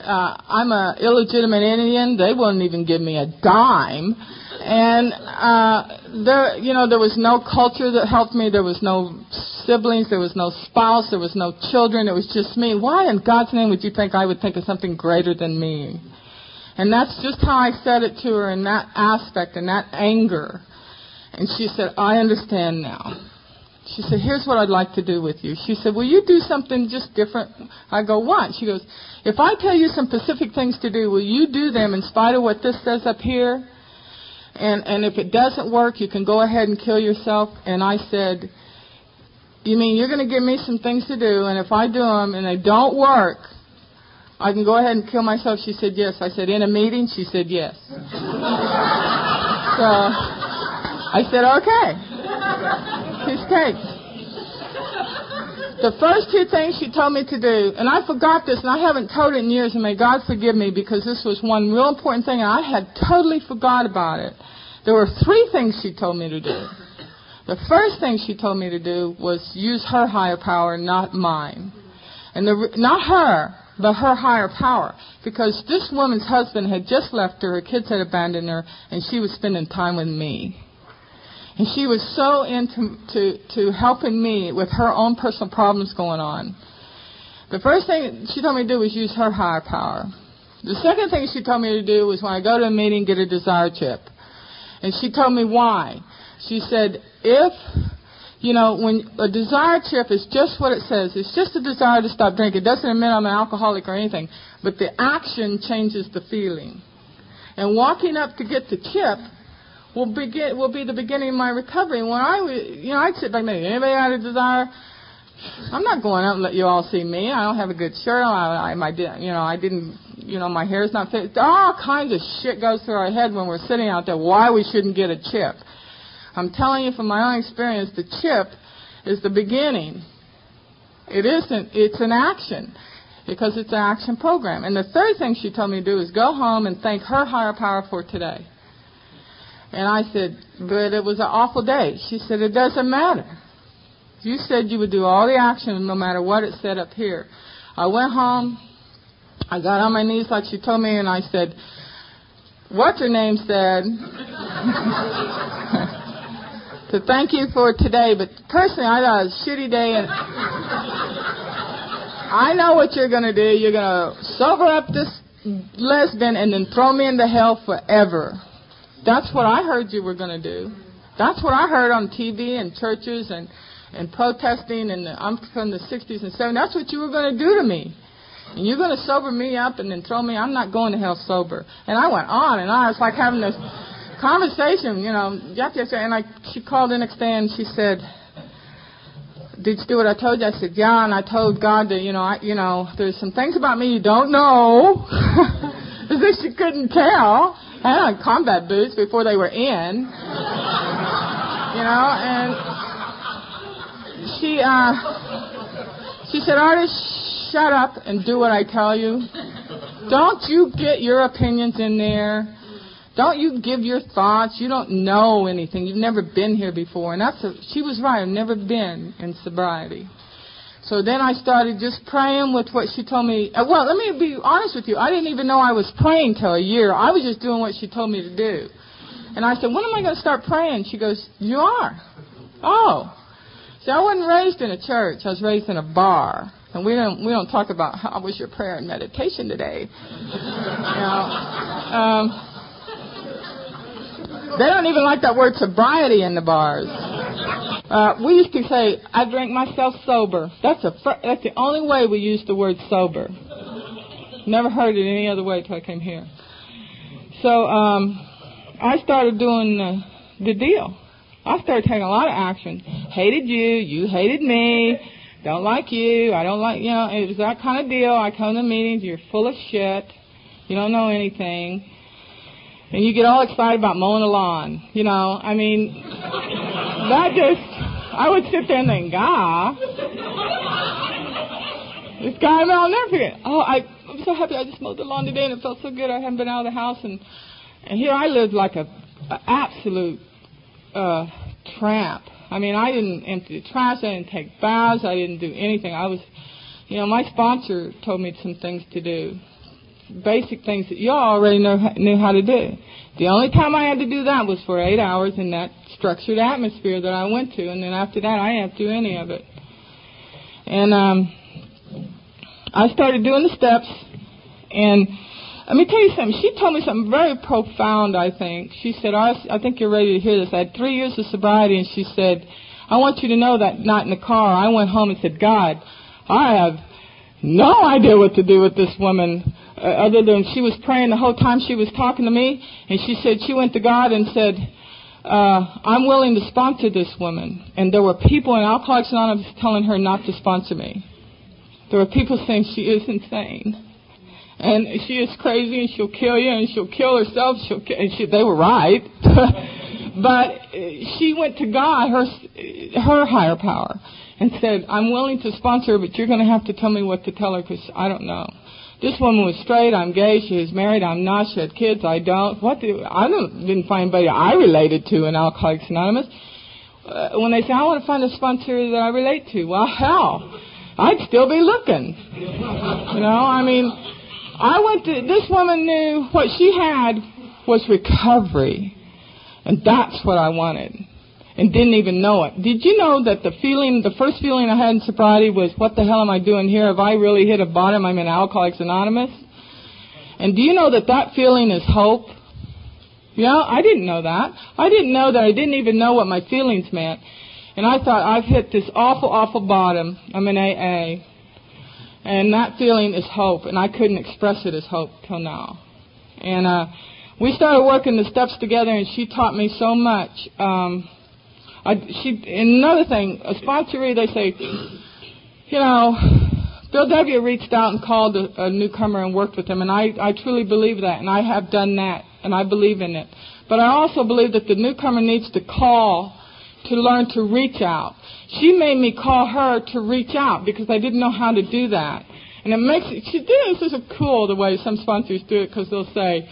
Speaker 1: uh, I'm a illegitimate Indian. They wouldn't even give me a dime. And, uh, there, you know, there was no culture that helped me. There was no siblings. There was no spouse. There was no children. It was just me. Why in God's name would you think I would think of something greater than me? And that's just how I said it to her in that aspect and that anger. And she said, I understand now. She said, here's what I'd like to do with you. She said, will you do something just different? I go, what? She goes, if I tell you some specific things to do, will you do them in spite of what this says up here? And, and if it doesn't work, you can go ahead and kill yourself. And I said, you mean you're going to give me some things to do, and if I do them and they don't work, I can go ahead and kill myself? She said, yes. I said, in a meeting? She said, yes. so I said, okay. Of cake. The first two things she told me to do, and I forgot this, and I haven't told it in years, and may God forgive me because this was one real important thing, and I had totally forgot about it. There were three things she told me to do. The first thing she told me to do was use her higher power, not mine. And the, not her, but her higher power. Because this woman's husband had just left her, her kids had abandoned her, and she was spending time with me. And she was so into to, to helping me with her own personal problems going on. The first thing she told me to do was use her higher power. The second thing she told me to do was when I go to a meeting, get a desire chip. And she told me why. She said, if you know, when a desire chip is just what it says. It's just a desire to stop drinking. It doesn't admit I'm an alcoholic or anything, but the action changes the feeling. And walking up to get the chip will begin will be the beginning of my recovery. When I you know, I'd sit back and anybody got a desire? I'm not going out and let you all see me. I don't have a good shirt on. I, I my you know I didn't you know my hair's not fit. All kinds of shit goes through our head when we're sitting out there. Why we shouldn't get a chip? I'm telling you from my own experience, the chip is the beginning. It isn't. It's an action because it's an action program. And the third thing she told me to do is go home and thank her higher power for today. And I said, but it was an awful day. She said, it doesn't matter. You said you would do all the action no matter what it said up here. I went home. I got on my knees like she told me, and I said, what's her name said to thank you for today, but personally I thought it was a shitty day and I know what you're going to do. You're going to sober up this lesbian and then throw me into hell forever. That's what I heard you were going to do. That's what I heard on TV and churches and and protesting and the, I'm from the 60s and 70s. That's what you were going to do to me. And you're going to sober me up and then throw me. I'm not going to hell sober. And I went on and on. I was like having this conversation, you know. And I, she called the next day and she said, did you do what I told you? I said, yeah, and I told God that, you know, I, you know, there's some things about me you don't know. As if she couldn't tell. I had on combat boots before they were in. you know, and she, uh, she said, Artis, shut up and do what I tell you. Don't you get your opinions in there. Don't you give your thoughts. You don't know anything. You've never been here before. And that's a, she was right. I've never been in sobriety. So then I started just praying with what she told me. Uh, well, let me be honest with you. I didn't even know I was praying till a year. I was just doing what she told me to do. And I said, when am I going to start praying? She goes, you are. Oh. See, I wasn't raised in a church. I was raised in a bar. And we don't we don't talk about how was your prayer and meditation today. you know, um, they don't even like that word sobriety in the bars. Uh, we used to say, "I drank myself sober." That's a fr- that's the only way we use the word sober. Never heard it any other way till I came here. So um, I started doing the, the deal. I started taking a lot of action. Hated you, you hated me. Don't like you. I don't like you know. It was that kind of deal. I come to meetings. You're full of shit. You don't know anything and you get all excited about mowing the lawn. You know, I mean, that just, I would sit there and think, God, this guy, I'll never forget. Oh, I, I'm so happy I just mowed the lawn today and it felt so good. I haven't been out of the house and, and here I lived like a, absolute, uh, tramp. I mean, I didn't empty the trash, I didn't take baths, I didn't do anything. I was, you know, my sponsor told me some things to do basic things that y'all already know knew how to do. The only time I had to do that was for eight hours in that structured atmosphere that I went to, and then after that I didn't have to do any of it. And um, I started doing the steps, and let me tell you something. She told me something very profound. I think she said, "I, I think you're ready to hear this." I had three years of sobriety, and she said, "I want you to know that night in the car, I went home and said, God, I have no idea what to do with this woman." Uh, other than she was praying the whole time she was talking to me, and she said she went to God and said, uh, "I'm willing to sponsor this woman." And there were people in Alcoholics Anonymous telling her not to sponsor me. There were people saying she is insane, and she is crazy, and she'll kill you, and she'll kill herself. She'll, kill, and she, they were right. but she went to God, her her higher power, and said, "I'm willing to sponsor her, but you're going to have to tell me what to tell her because I don't know." This woman was straight. I'm gay. She was married. I'm not. She had kids. I don't. What do I don't didn't find anybody I related to in Alcoholics Anonymous. Uh, when they say I want to find a sponsor that I relate to, well, hell, I'd still be looking. You know, I mean, I went to this woman knew what she had was recovery, and that's what I wanted and didn't even know it. Did you know that the feeling, the first feeling I had in sobriety was, what the hell am I doing here? Have I really hit a bottom? I'm in Alcoholics Anonymous. And do you know that that feeling is hope? Yeah, I didn't know that. I didn't know that I didn't even know what my feelings meant. And I thought, I've hit this awful, awful bottom. I'm in AA. And that feeling is hope, and I couldn't express it as hope till now. And uh, we started working the steps together, and she taught me so much. Um, I, she, another thing, a sponsoree, they say, you know, Bill W. reached out and called a, a newcomer and worked with him, and I, I truly believe that, and I have done that, and I believe in it. But I also believe that the newcomer needs to call to learn to reach out. She made me call her to reach out because I didn't know how to do that. And it makes it, she did, this is cool the way some sponsors do it because they'll say,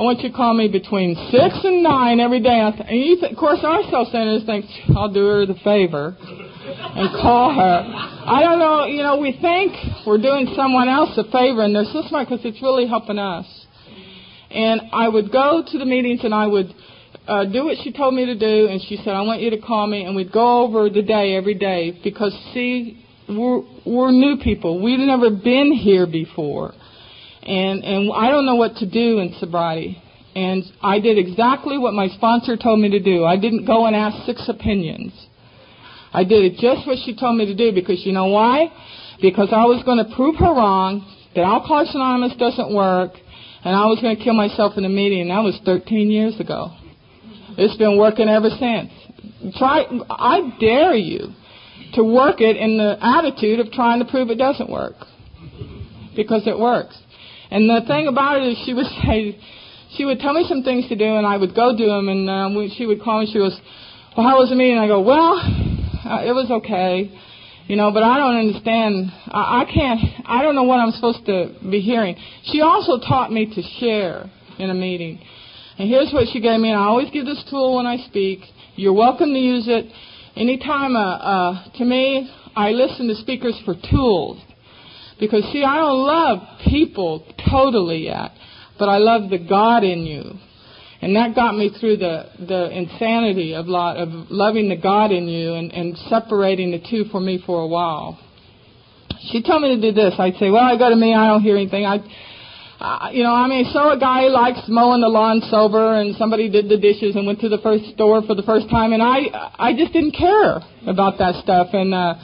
Speaker 1: I want you to call me between 6 and 9 every day. And you th- of course, our self-centeredness thinks, I'll do her the favor and call her. I don't know, you know, we think we're doing someone else a favor, and they're so smart because it's really helping us. And I would go to the meetings and I would uh, do what she told me to do, and she said, I want you to call me, and we'd go over the day every day because, see, we're, we're new people. We've never been here before. And, and I don't know what to do in sobriety. And I did exactly what my sponsor told me to do. I didn't go and ask six opinions. I did it just what she told me to do because you know why? Because I was going to prove her wrong, that Alcoholics Anonymous doesn't work, and I was going to kill myself in a meeting. And that was 13 years ago. It's been working ever since. Try, I dare you to work it in the attitude of trying to prove it doesn't work. Because it works. And the thing about it is she would say, she would tell me some things to do and I would go do them and uh, she would call me, she goes, well, how was the meeting? I go, well, uh, it was okay. You know, but I don't understand. I, I can't, I don't know what I'm supposed to be hearing. She also taught me to share in a meeting. And here's what she gave me, and I always give this tool when I speak. You're welcome to use it. Anytime, uh, uh, to me, I listen to speakers for tools. Because, see, I don't love people totally yet, but I love the God in you. And that got me through the, the insanity of, lot, of loving the God in you and, and separating the two for me for a while. She told me to do this. I'd say, well, I go to me, I don't hear anything. I, uh, you know, I mean, so a guy likes mowing the lawn sober, and somebody did the dishes and went to the first store for the first time, and I, I just didn't care about that stuff. And uh,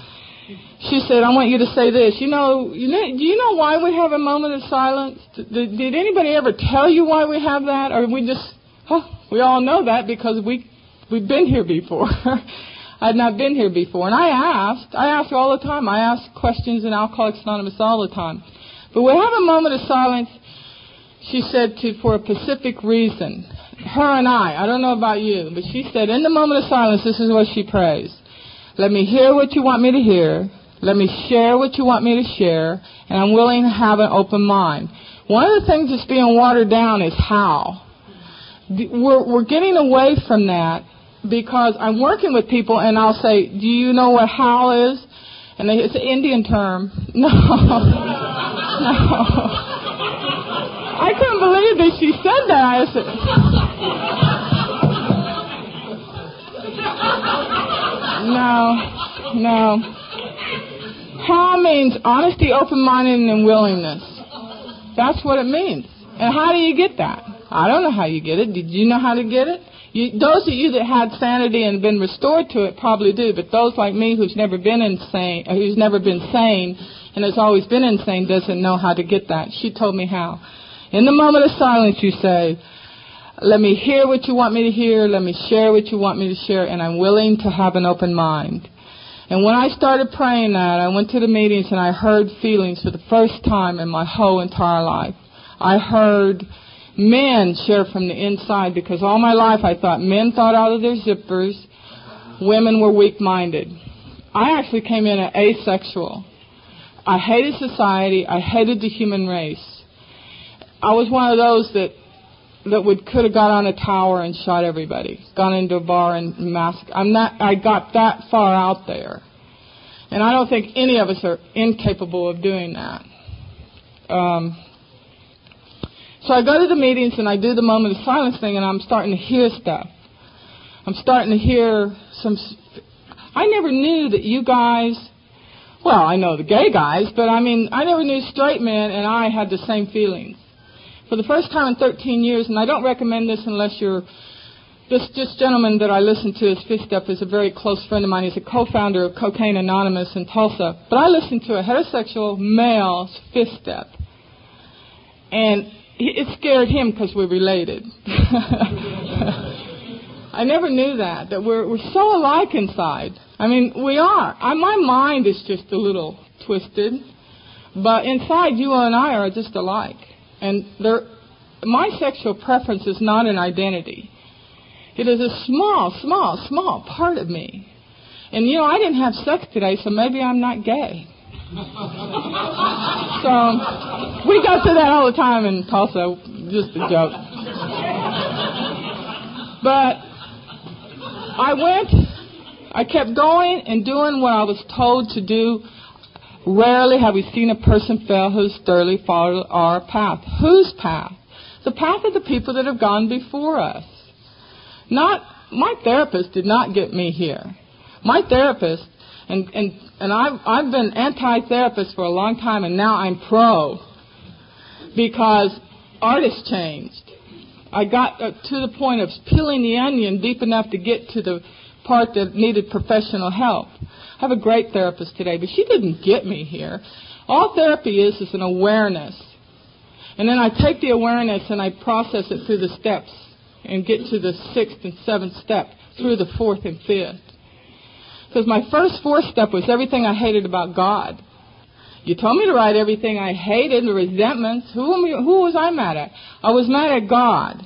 Speaker 1: she said, "I want you to say this. You know, you know, do you know why we have a moment of silence? Did, did anybody ever tell you why we have that, or we just Oh, we all know that because we we've been here before. I'd not been here before, and I asked. I ask all the time. I ask questions in Alcoholics Anonymous all the time. But we have a moment of silence. She said to for a specific reason. Her and I. I don't know about you, but she said in the moment of silence, this is what she prays. Let me hear what you want me to hear. Let me share what you want me to share, and I'm willing to have an open mind. One of the things that's being watered down is how we're, we're getting away from that because I'm working with people and I'll say, do you know what HOW is? And they, it's an Indian term. No. no. I couldn't believe that she said that. I said, no, no. How means honesty, open-minded, and willingness. That's what it means. And how do you get that? I don't know how you get it. Did you know how to get it? You, those of you that had sanity and been restored to it probably do, but those like me who's never been insane, uh, who's never been sane and has always been insane doesn't know how to get that. She told me how. In the moment of silence, you say, let me hear what you want me to hear, let me share what you want me to share, and I'm willing to have an open mind. And when I started praying that, I went to the meetings and I heard feelings for the first time in my whole entire life. I heard men share from the inside because all my life I thought men thought out of their zippers, women were weak minded. I actually came in asexual. I hated society, I hated the human race. I was one of those that that would could have got on a tower and shot everybody, gone into a bar and massacred. I'm not I got that far out there. And I don't think any of us are incapable of doing that. Um, so I go to the meetings and I do the moment of silence thing, and I'm starting to hear stuff. I'm starting to hear some. I never knew that you guys. Well, I know the gay guys, but I mean, I never knew straight men and I had the same feelings. For the first time in 13 years, and I don't recommend this unless you're this, this gentleman that I listen to, his fifth step, is a very close friend of mine. He's a co-founder of Cocaine Anonymous in Tulsa. But I listen to a heterosexual male's fifth step. And it scared him because we're related. I never knew that, that we're, we're so alike inside. I mean, we are. I, my mind is just a little twisted. But inside, you and I are just alike. And there, my sexual preference is not an identity. It is a small, small, small part of me. And you know, I didn't have sex today, so maybe I'm not gay. so we go through that all the time in Tulsa, just a joke. But I went, I kept going and doing what I was told to do. Rarely have we seen a person fail who's thoroughly followed our path. Whose path? The path of the people that have gone before us. Not my therapist did not get me here. My therapist and and and I've I've been anti-therapist for a long time, and now I'm pro because Artis changed. I got uh, to the point of peeling the onion deep enough to get to the part that needed professional help. I have a great therapist today, but she didn't get me here. All therapy is is an awareness. And then I take the awareness and I process it through the steps and get to the sixth and seventh step through the fourth and fifth. Because my first fourth step was everything I hated about God. You told me to write everything I hated, the resentments. Who, who was I mad at? I was mad at God.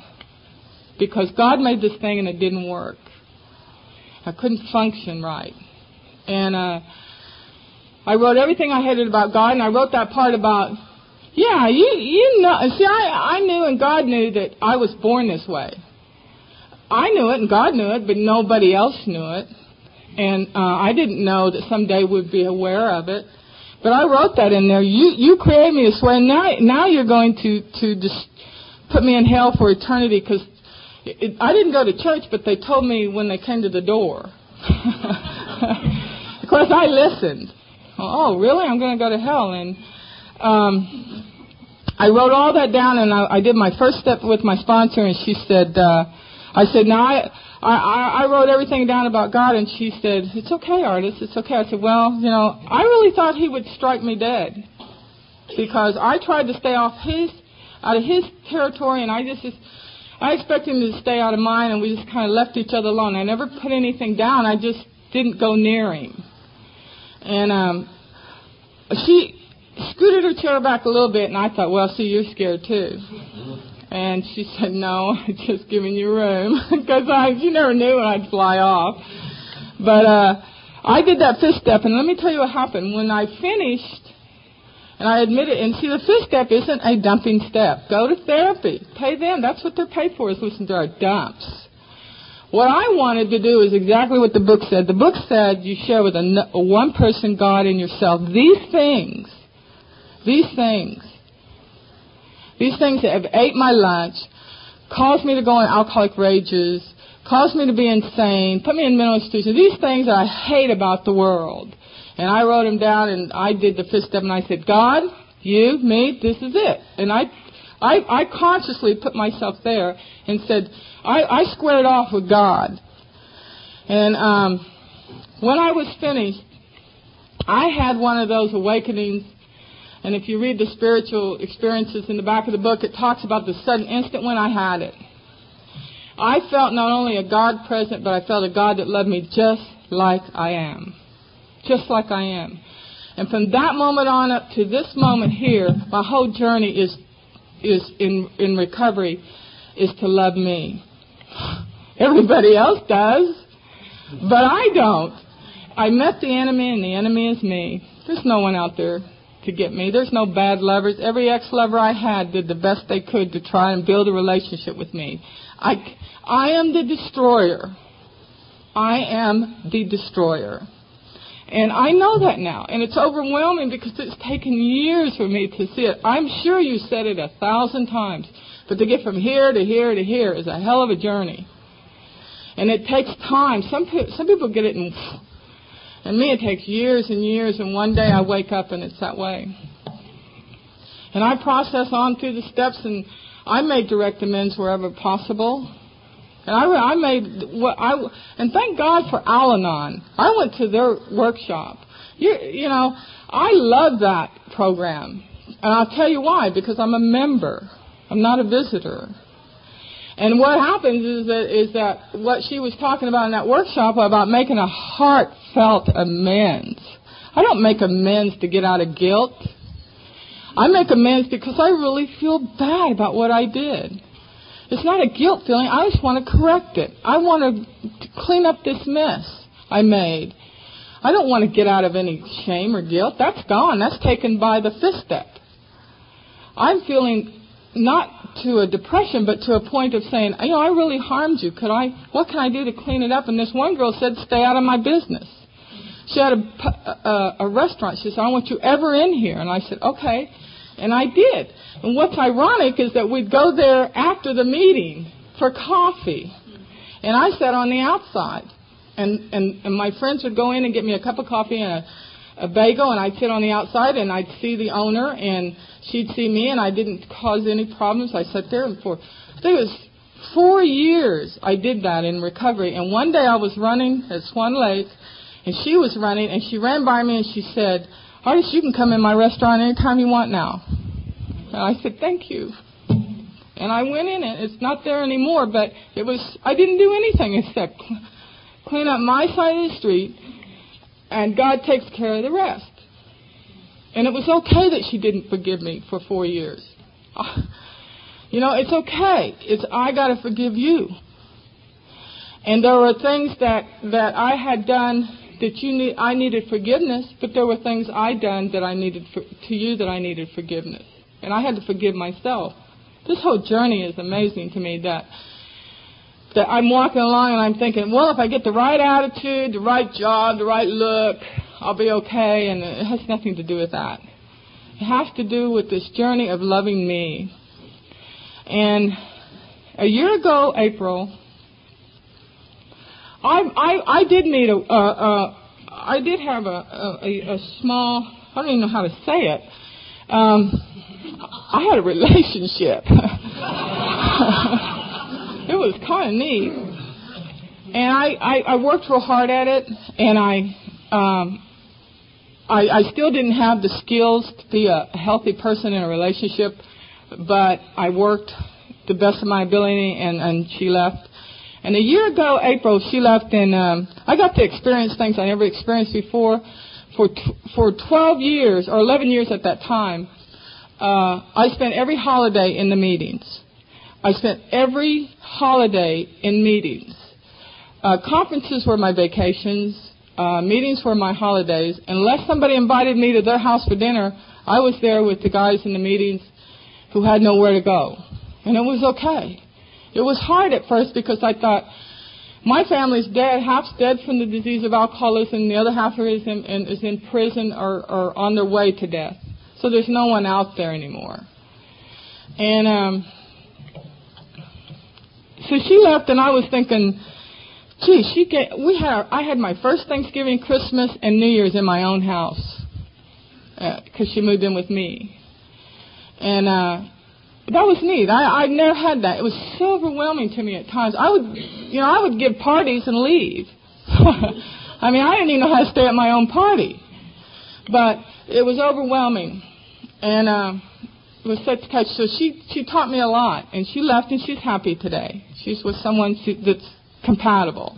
Speaker 1: Because God made this thing and it didn't work. I couldn't function right. And uh, I wrote everything I hated about God, and I wrote that part about, yeah, you you know. See, I I knew and God knew that I was born this way. I knew it and God knew it, but nobody else knew it. And uh, I didn't know that someday we'd be aware of it. But I wrote that in there. You you created me this way, and now now you're going to to just put me in hell for eternity because I didn't go to church, but they told me when they came to the door. course, I listened. Oh, really? I'm going to go to hell, and um, I wrote all that down, and I, I did my first step with my sponsor, and she said. Uh, I said, now I, I, I wrote everything down about God, and she said, it's okay, Artis, it's okay. I said, well, you know, I really thought he would strike me dead because I tried to stay off his, out of his territory, and I just, just I expected him to stay out of mine, and we just kind of left each other alone. I never put anything down. I just didn't go near him. And um, she scooted her chair back a little bit, and I thought, well, see, you're scared too. And she said, no, I just giving you room. Because I, you never knew when I'd fly off. But, uh, I did that fifth step, and let me tell you what happened. When I finished, and I admitted, and see, the fifth step isn't a dumping step. Go to therapy. Pay them. That's what they're paid for, is listen to our dumps. What I wanted to do is exactly what the book said. The book said you share with a, one person God and yourself these things. These things these things that have ate my lunch, caused me to go on alcoholic rages, caused me to be insane, put me in mental institution. These things that I hate about the world. And I wrote them down and I did the fifth step and I said, God, you, me, this is it. And I, I, I consciously put myself there and said, I, I squared off with God. And um, when I was finished, I had one of those awakenings and if you read the spiritual experiences in the back of the book, it talks about the sudden instant when I had it. I felt not only a God present, but I felt a God that loved me just like I am. Just like I am. And from that moment on up to this moment here, my whole journey is, is in, in recovery is to love me. Everybody else does, but I don't. I met the enemy and the enemy is me. There's no one out there to get me. There's no bad lovers. Every ex-lover I had did the best they could to try and build a relationship with me. I, I am the destroyer. I am the destroyer. And I know that now. And it's overwhelming because it's taken years for me to see it. I'm sure you said it a thousand times. But to get from here to here to here is a hell of a journey. And it takes time. Some, some people get it in and me, it takes years and years, and one day I wake up and it's that way. And I process on through the steps, and I make direct amends wherever possible. And I, I made what I and thank God for Al-Anon. I went to their workshop. You, you know, I love that program, and I'll tell you why. Because I'm a member. I'm not a visitor. And what happens is that is that what she was talking about in that workshop about making a heartfelt amends. I don't make amends to get out of guilt. I make amends because I really feel bad about what I did. It's not a guilt feeling. I just want to correct it. I want to clean up this mess I made. I don't want to get out of any shame or guilt. That's gone. That's taken by the fifth step. I'm feeling not to a depression, but to a point of saying, you know, I really harmed you. Could I? What can I do to clean it up? And this one girl said, "Stay out of my business." She had a, a, a restaurant. She said, "I want you ever in here." And I said, "Okay." And I did. And what's ironic is that we'd go there after the meeting for coffee. And I sat on the outside. And, and, and my friends would go in and get me a cup of coffee and a, a bagel, and I'd sit on the outside and I'd see the owner, and she'd see me, and I didn't cause any problems. I sat there for, I think it was four years I did that in recovery. And one day I was running at Swan Lake, and she was running, and she ran by me and she said, Artis, you can come in my restaurant anytime you want now. And I said, thank you. And I went in and it's not there anymore, but it was, I didn't do anything except clean up my side of the street and God takes care of the rest. And it was okay that she didn't forgive me for four years. You know, it's okay. It's I got to forgive you. And there were things that that I had done that you need, I needed forgiveness, but there were things I done that I needed for, to you that I needed forgiveness, and I had to forgive myself. This whole journey is amazing to me. That that I'm walking along and I'm thinking, well, if I get the right attitude, the right job, the right look, I'll be okay, and it has nothing to do with that. It has to do with this journey of loving me. And a year ago, April, I I, I did meet a, I did have a, a a small I don't even know how to say it. Um, I had a relationship. it was kind of neat, and I, I I worked real hard at it, and I um, I I still didn't have the skills to be a healthy person in a relationship, but I worked the best of my ability, and and she left and a year ago, April, she left, and um, I got to experience things I never experienced before. For t- for 12 years or 11 years at that time, uh, I spent every holiday in the meetings. I spent every holiday in meetings. Uh, conferences were my vacations. Uh, meetings were my holidays. Unless somebody invited me to their house for dinner, I was there with the guys in the meetings who had nowhere to go, and it was okay. It was hard at first because I thought, my family's dead, half's dead from the disease of alcoholism, the other half is in, is in prison or, or on their way to death. So there's no one out there anymore. And um, so she left, and I was thinking, gee, she get, we had I had my first Thanksgiving, Christmas, and New Year's in my own house because uh, she moved in with me. And uh, that was neat. I I never had that. It was so overwhelming to me at times. I would, you know, I would give parties and leave. I mean, I didn't even know how to stay at my own party, but it was overwhelming, and uh, it was such a touch. So she she taught me a lot, and she left, and she's happy today. She's with someone she, that's compatible.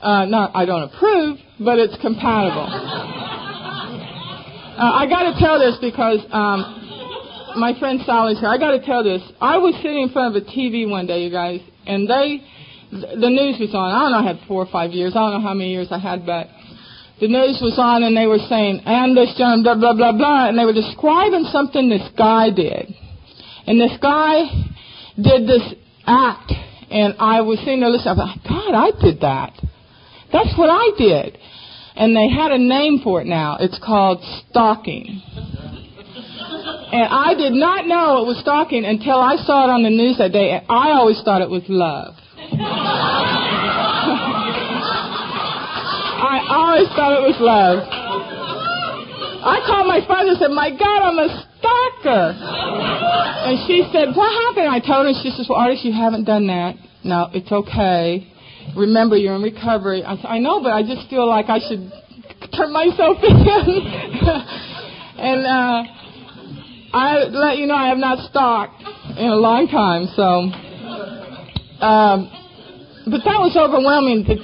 Speaker 1: Uh, not I don't approve, but it's compatible. Uh, I got to tell this because um, my friend Sally's here. I got to tell this. I was sitting in front of a TV one day, you guys, and they, the news was on. I don't know, I had four or five years. I don't know how many years I had, but the news was on, and they were saying, and this blah, blah, blah, blah, and they were describing something this guy did. And this guy did this act, and I was sitting there listening. I God, I did that. That's what I did. And they had a name for it now. It's called stalking. And I did not know it was stalking until I saw it on the news that day, and I always thought it was love. I always thought it was love. I called my father and said, My God, I'm a stalker. And she said, "What happened?" I told her. She says, "Well, Artis, you haven't done that. No, it's okay. Remember, you're in recovery." I said, "I know, but I just feel like I should turn myself in." and uh, I let you know I have not stalked in a long time. So, um, but that was overwhelming. To,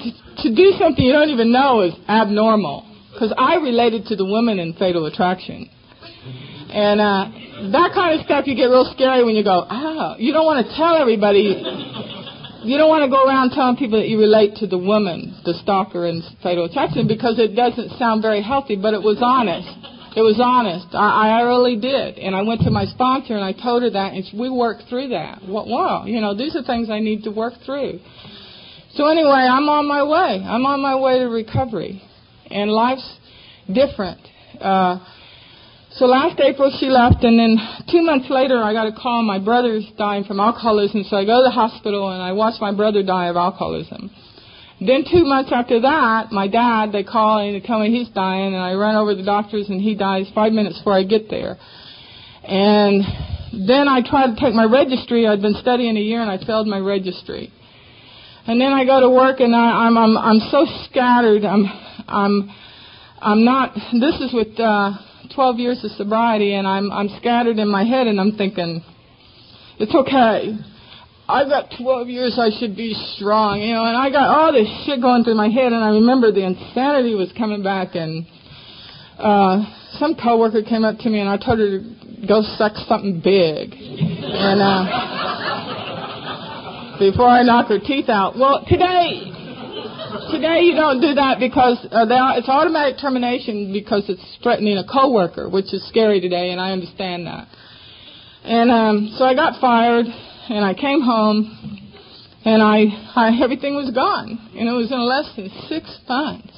Speaker 1: to do something you don't even know is abnormal. Because I related to the women in Fatal Attraction. And uh, that kind of stuff you get real scary when you go, ah, you don't want to tell everybody. You don't want to go around telling people that you relate to the woman, the stalker in Fatal Attraction, because it doesn't sound very healthy, but it was honest. It was honest. I, I really did. And I went to my sponsor and I told her that, and we worked through that. Well, wow, you know, these are things I need to work through. So anyway, I'm on my way. I'm on my way to recovery. And life's different. Uh, so last April she left, and then two months later I got a call. My brother's dying from alcoholism, so I go to the hospital and I watch my brother die of alcoholism. Then two months after that, my dad they call and they tell me he's dying, and I run over to the doctors and he dies five minutes before I get there. And then I tried to take my registry. I'd been studying a year and I failed my registry. And then I go to work and I, I'm I'm I'm so scattered. I'm I'm I'm not. This is with. Uh, 12 years of sobriety and I'm I'm scattered in my head and I'm thinking it's okay. I've got 12 years I should be strong, you know, and I got all this shit going through my head and I remember the insanity was coming back and uh some coworker came up to me and I told her to go suck something big. And uh before I knock her teeth out. Well, today today you don't do that because uh, are, it's automatic termination because it's threatening a coworker, which is scary today, and I understand that. And um, so I got fired, and I came home, and I, I everything was gone, and it was in less than six months.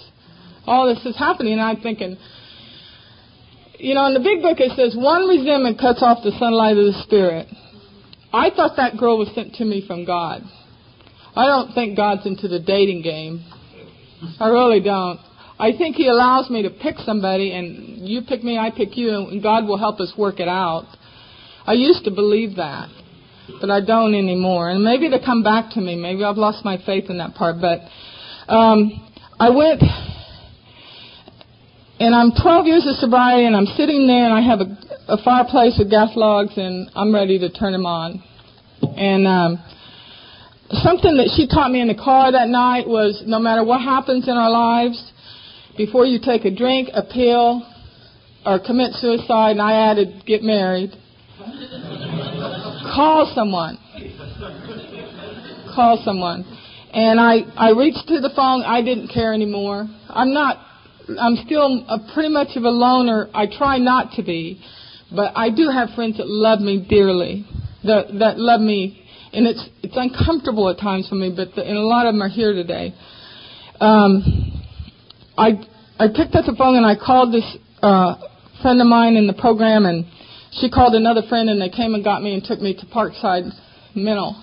Speaker 1: All this is happening, and I'm thinking, you know, in the big book it says one resentment cuts off the sunlight of the spirit. I thought that girl was sent to me from God. I don't think God's into the dating game. I really don't. I think He allows me to pick somebody, and you pick me, I pick you, and God will help us work it out. I used to believe that, but I don't anymore. And maybe it'll come back to me. Maybe I've lost my faith in that part. But um, I went, and I'm 12 years of sobriety, and I'm sitting there, and I have a, a fireplace with gas logs, and I'm ready to turn them on. And um, something that she taught me in the car that night was no matter what happens in our lives, before you take a drink, a pill, or commit suicide, and I added get married, call someone. Call someone. And I, I reached to the phone. I didn't care anymore. I'm not, I'm still a, pretty much of a loner. I try not to be. But I do have friends that love me dearly, that, that love me and it's it's uncomfortable at times for me, but the, and a lot of them are here today. Um, I I picked up the phone and I called this uh, friend of mine in the program, and she called another friend, and they came and got me and took me to Parkside Mental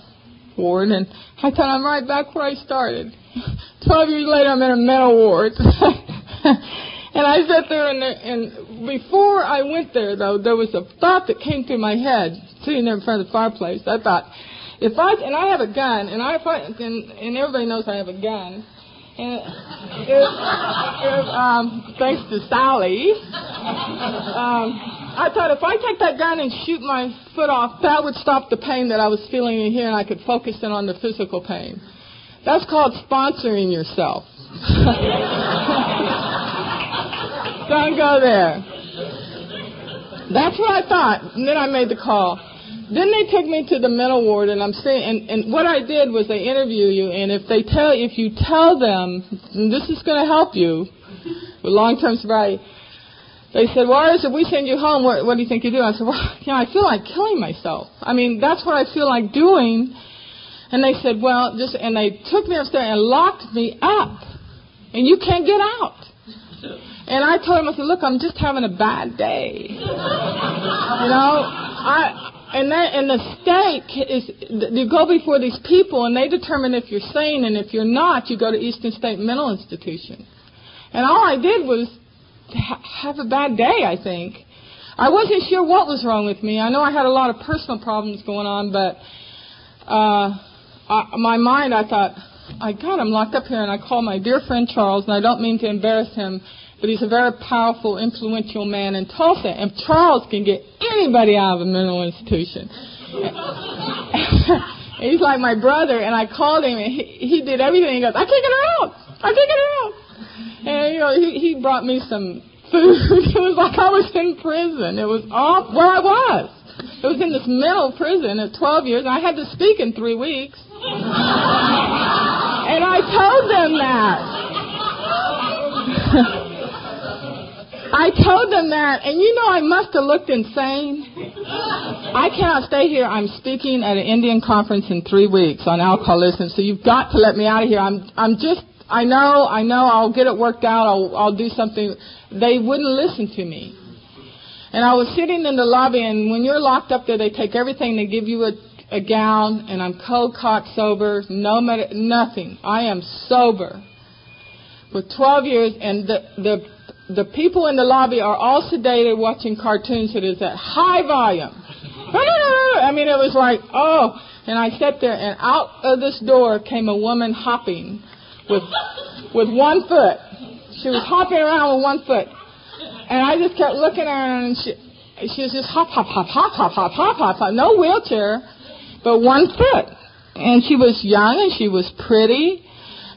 Speaker 1: Ward, and I thought I'm right back where I started. Twelve years later, I'm in a mental ward. and I sat there, and, and before I went there, though, there was a thought that came through my head, sitting there in front of the fireplace. I thought, if I and I have a gun, and I if and, and everybody knows I have a gun. And if, if, um, thanks to Sally, um, I thought if I take that gun and shoot my foot off, that would stop the pain that I was feeling in here, and I could focus in on the physical pain. That's called sponsoring yourself. Don't go there. That's what I thought. And then I made the call. Then they took me to the mental ward, and I'm saying, and, and what I did was they interview you, and if they tell, if you tell them, this is going to help you with long-term sobriety, they said, well, if we send you home, what, what do you think you do? I said, well, you know, I feel like killing myself. I mean, that's what I feel like doing. And they said, well, just, and they took me upstairs and locked me up, and you can't get out. And I told him, I said, look, I'm just having a bad day. you know, I and that and the stake is you go before these people and they determine if you're sane and if you're not you go to Eastern State Mental Institution. And all I did was ha- have a bad day. I think I wasn't sure what was wrong with me. I know I had a lot of personal problems going on, but uh, I, my mind, I thought, I God, I'm locked up here, and I called my dear friend Charles, and I don't mean to embarrass him, but he's a very powerful, influential man in Tulsa, and Charles can get anybody out of a mental institution. he's like my brother, and I called him, and he, he did everything. He goes, I can't get her out. I can't get her out. And you know, he, he brought me some food. it was like I was in prison. It was off where I was. It was in this mental prison at 12 years, and I had to speak in three weeks. and I told them that. I told them that, and you know I must have looked insane. I cannot stay here. I'm speaking at an Indian conference in three weeks on alcoholism, so you've got to let me out of here. I'm, I'm just, I know, I know, I'll get it worked out. I'll, I'll do something. They wouldn't listen to me. And I was sitting in the lobby, and when you're locked up there, they take everything. They give you a, a gown, and I'm cold cock sober, no med- nothing. I am sober for 12 years, and the the the people in the lobby are all sedated watching cartoons. It is at high volume. I mean, it was like, oh. And I sat there, and out of this door came a woman hopping with with one foot. She was hopping around with one foot. And I just kept looking at her, and she, she was just hop, hop, hop, hop, hop, hop, hop, hop, hop. No wheelchair, but one foot. And she was young, and she was pretty,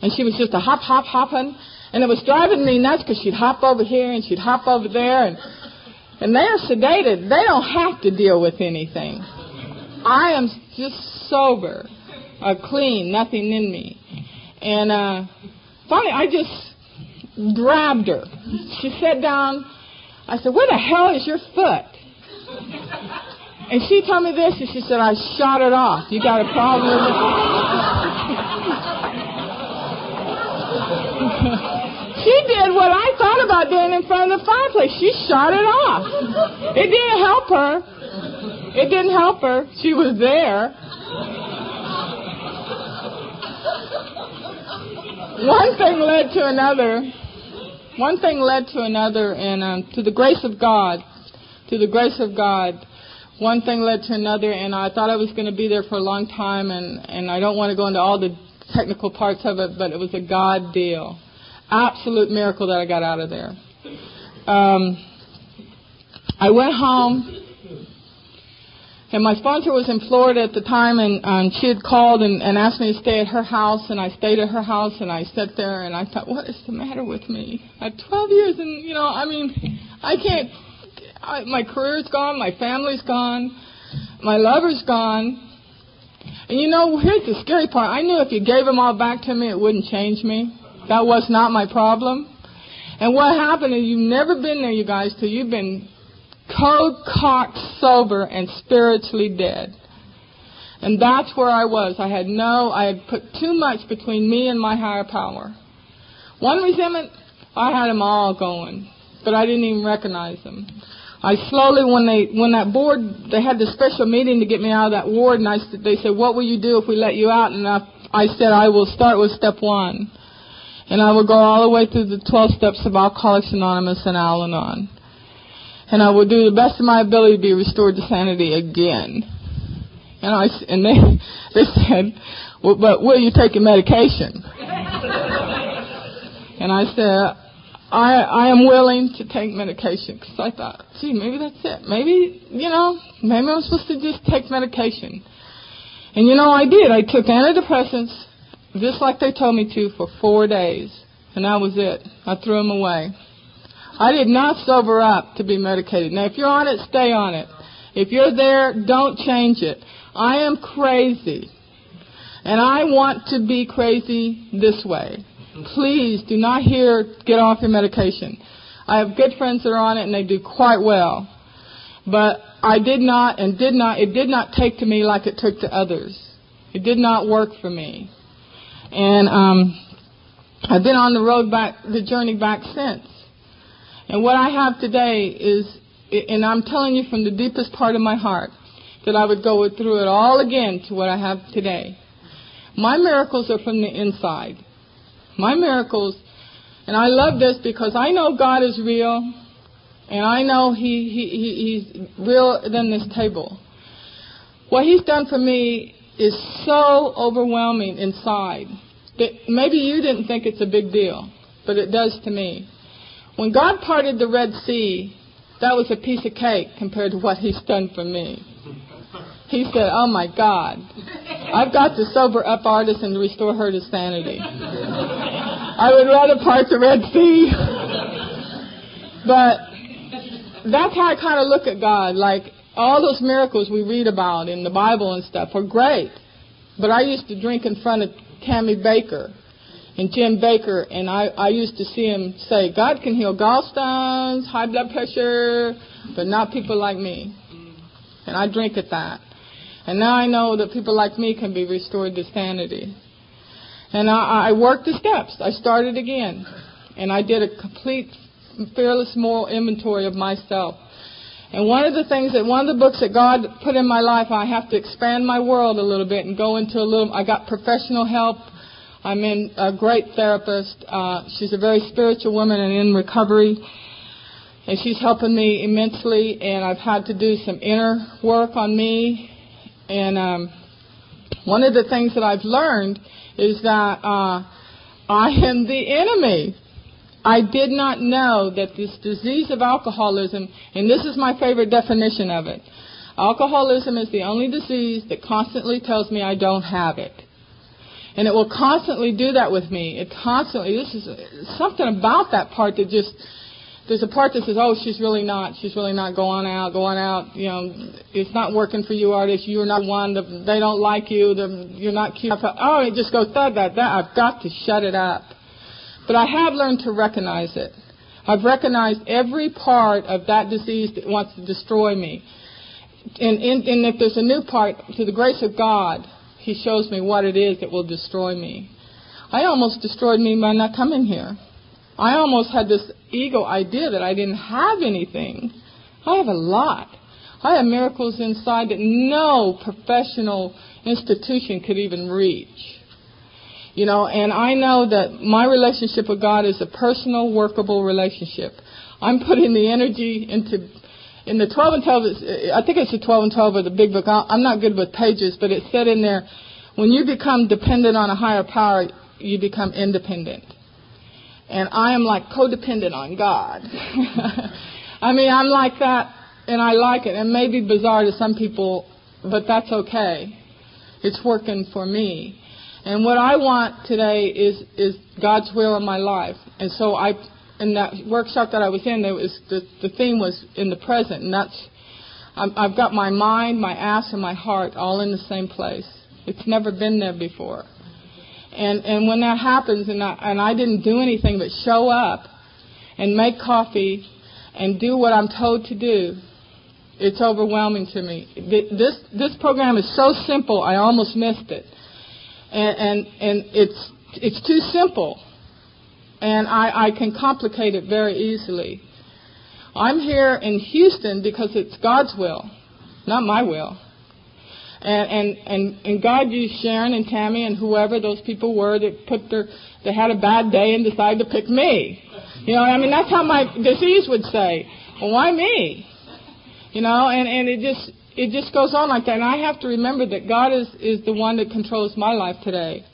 Speaker 1: and she was just a hop, hop, hopping. And it was driving me nuts because she'd hop over here and she'd hop over there, and and they're sedated. They don't have to deal with anything. I am just sober, uh, clean, nothing in me. And uh, finally, I just grabbed her. She sat down. I said, "Where the hell is your foot?" And she told me this, and she said, "I shot it off. You got a problem with it?" She did what I thought about doing in front of the fireplace. She shot it off. It didn't help her. It didn't help her. She was there. One thing led to another. One thing led to another, and um, to the grace of God, to the grace of God, one thing led to another, and I thought I was going to be there for a long time, and and I don't want to go into all the technical parts of it, but it was a God deal absolute miracle that I got out of there. Um, I went home, and my sponsor was in Florida at the time, and, and she had called and, and asked me to stay at her house, and I stayed at her house, and I sat there, and I thought, what is the matter with me? At 12 years, and you know, I mean, I can't. I, my career's gone, my family's gone, my lover's gone. And you know, here's the scary part. I knew if you gave them all back to me, it wouldn't change me. That was not my problem. And what happened is you've never been there, you guys, till you've been cold cocked sober and spiritually dead. And that's where I was. I had no, I had put too much between me and my higher power. One resentment, I had them all going, but I didn't even recognize them. I slowly, when they, when that board, they had this special meeting to get me out of that ward, and I, they said, "What will you do if we let you out?" And I, I said, "I will start with step one." And I will go all the way through the 12 steps of Alcoholics Anonymous and Al Anon. And I will do the best of my ability to be restored to sanity again. And I and they they said, well, but will you take your medication? and I said, I I am willing to take medication because I thought, gee, maybe that's it. Maybe you know, maybe I'm supposed to just take medication. And you know, I did. I took antidepressants just like they told me to, for four days. And that was it. I threw them away. I did not sober up to be medicated. Now, if you're on it, stay on it. If you're there, don't change it. I am crazy. And I want to be crazy this way. Please do not hear get off your medication. I have good friends that are on it and they do quite well. But I did not and did not, it did not take to me like it took to others. It did not work for me. And um, I've been on the road back, the journey back since. And what I have today is, and I'm telling you from the deepest part of my heart, that I would go through it all again to what I have today. My miracles are from the inside. My miracles, and I love this because I know God is real. And I know he, he, he he's real than this table. What he's done for me is so overwhelming inside that maybe you didn't think it's a big deal, but it does to me. When God parted the Red Sea, that was a piece of cake compared to what he's done for me. He said, Oh my God, I've got to sober up Artis and restore her to sanity. I would rather part the Red Sea. but that's how I kind of look at God. Like, all those miracles we read about in the Bible and stuff are great. But I used to drink in front of Tammy Bakker and Jim Bakker, and I, I used to see him say, God can heal gallstones, high blood pressure, but not people like me. And I drink at that. And now I know that people like me can be restored to sanity. And I, I worked the steps. I started again. And I did a complete fearless moral inventory of myself. And one of the things that one of the books that God put in my life, I have to expand my world a little bit and go into a little. I got professional help. I'm in a great therapist. Uh, she's a very spiritual woman and in recovery, and she's helping me immensely. And I've had to do some inner work on me. And um, one of the things that I've learned is that uh, I am the enemy. I did not know that this disease of alcoholism, and this is my favorite definition of it alcoholism is the only disease that constantly tells me I don't have it. And it will constantly do that with me. It constantly, this is something about that part that just, there's a part that says, oh, she's really not, she's really not going out, going out, you know, it's not working for you, Artis, you're not one, the, they don't like you, you're not cute. Oh, it just goes, that, that, that, I've got to shut it up. But I have learned to recognize it. I've recognized every part of that disease that wants to destroy me. And, and, and if there's a new part, to the grace of God, He shows me what it is that will destroy me. I almost destroyed me by not coming here. I almost had this ego idea that I didn't have anything. I have a lot. I have miracles inside that no professional institution could even reach. You know, and I know that my relationship with God is a personal, workable relationship. I'm putting the energy into in the 12 and 12. I think it's the 12 and 12 of the big book. I'm not good with pages, but it said in there, when you become dependent on a higher power, you become independent. And I am like codependent on God. I mean, I'm like that, and I like it. It may be bizarre to some people, but that's okay. It's working for me. And what I want today is is God's will in my life. And so I, in that workshop that I was in, there was the the theme was in the present, and that's i I've got my mind, my ass, and my heart all in the same place. It's never been there before. And and when that happens, and I and I didn't do anything but show up, and make coffee, and do what I'm told to do, it's overwhelming to me. This this program is so simple, I almost missed it and and, and it's it's too simple, and I, I can complicate it very easily. I'm here in Houston because it's God's will, not my will. And, and and God used Sharon and Tammy and whoever those people were that put their they had a bad day and decided to pick me. You know, I mean that's how my disease would say. Well, why me? You know, and and it just it just goes on like that. And I have to remember that God is, is the one that controls my life today.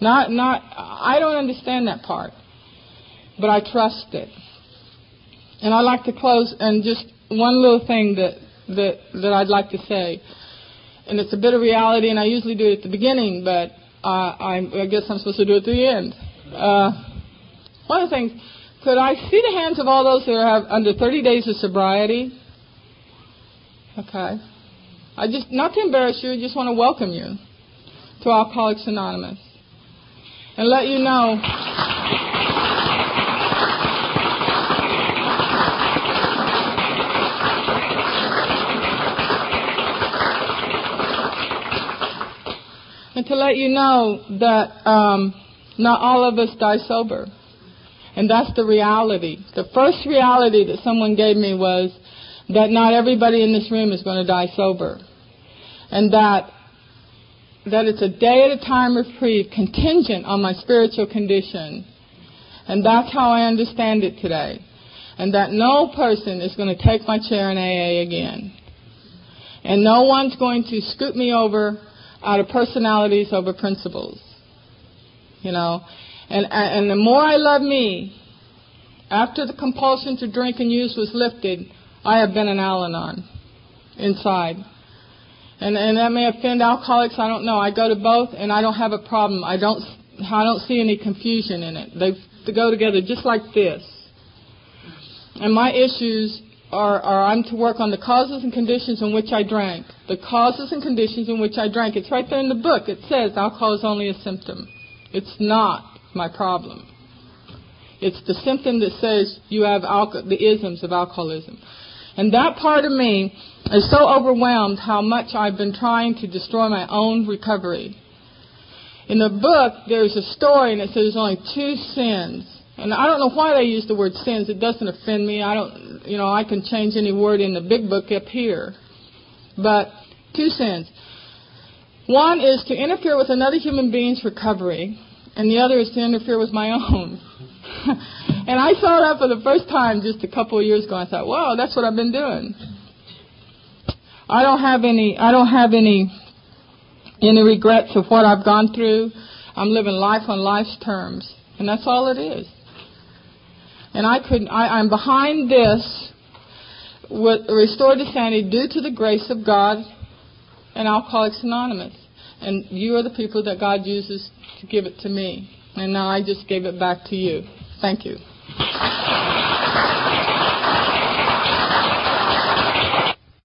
Speaker 1: Not, not, I don't understand that part, but I trust it. And I'd like to close and just one little thing that, that, that I'd like to say. And it's a bit of reality, and I usually do it at the beginning, but uh, I, I guess I'm supposed to do it at the end. Uh, one of the things, could I see the hands of all those that are under 30 days of sobriety? Okay. I just, not to embarrass you, I just want to welcome you to Alcoholics Anonymous and let you know. And to let you know that um, not all of us die sober. And that's the reality. The first reality that someone gave me was that not everybody in this room is going to die sober. And that that it's a day at a time reprieve contingent on my spiritual condition. And that's how I understand it today. and that no person is going to take my chair in AA again. And no one's going to scoot me over out of personalities over principles. You know, and and the more I love me, after the compulsion to drink and use was lifted, I have been an Al-Anon inside. And and that may offend alcoholics. I don't know. I go to both, and I don't have a problem. I don't I don't see any confusion in it. They they go together just like this. And my issues are, are I'm to work on the causes and conditions in which I drank. The causes and conditions in which I drank. It's right there in the book. It says alcohol is only a symptom. It's not my problem. It's the symptom that says you have alco- the isms of alcoholism. And that part of me is so overwhelmed how much I've been trying to destroy my own recovery. In the book, there's a story and it says there's only two sins. And I don't know why they use the word sins. It doesn't offend me. I don't, you know, I can change any word in the big book up here. But two sins. One is to interfere with another human being's recovery, and the other is to interfere with my own. and I saw that for the first time just a couple of years ago. I thought, wow, that's what I've been doing. I don't have any. I don't have any any regrets of what I've gone through. I'm living life on life's terms, and that's all it is and I couldn't. I, I'm behind this, with, restored to sanity due to the grace of God, and Alcoholics Anonymous. And you are the people that God uses to give it to me, and now I just gave it back to you. Thank you.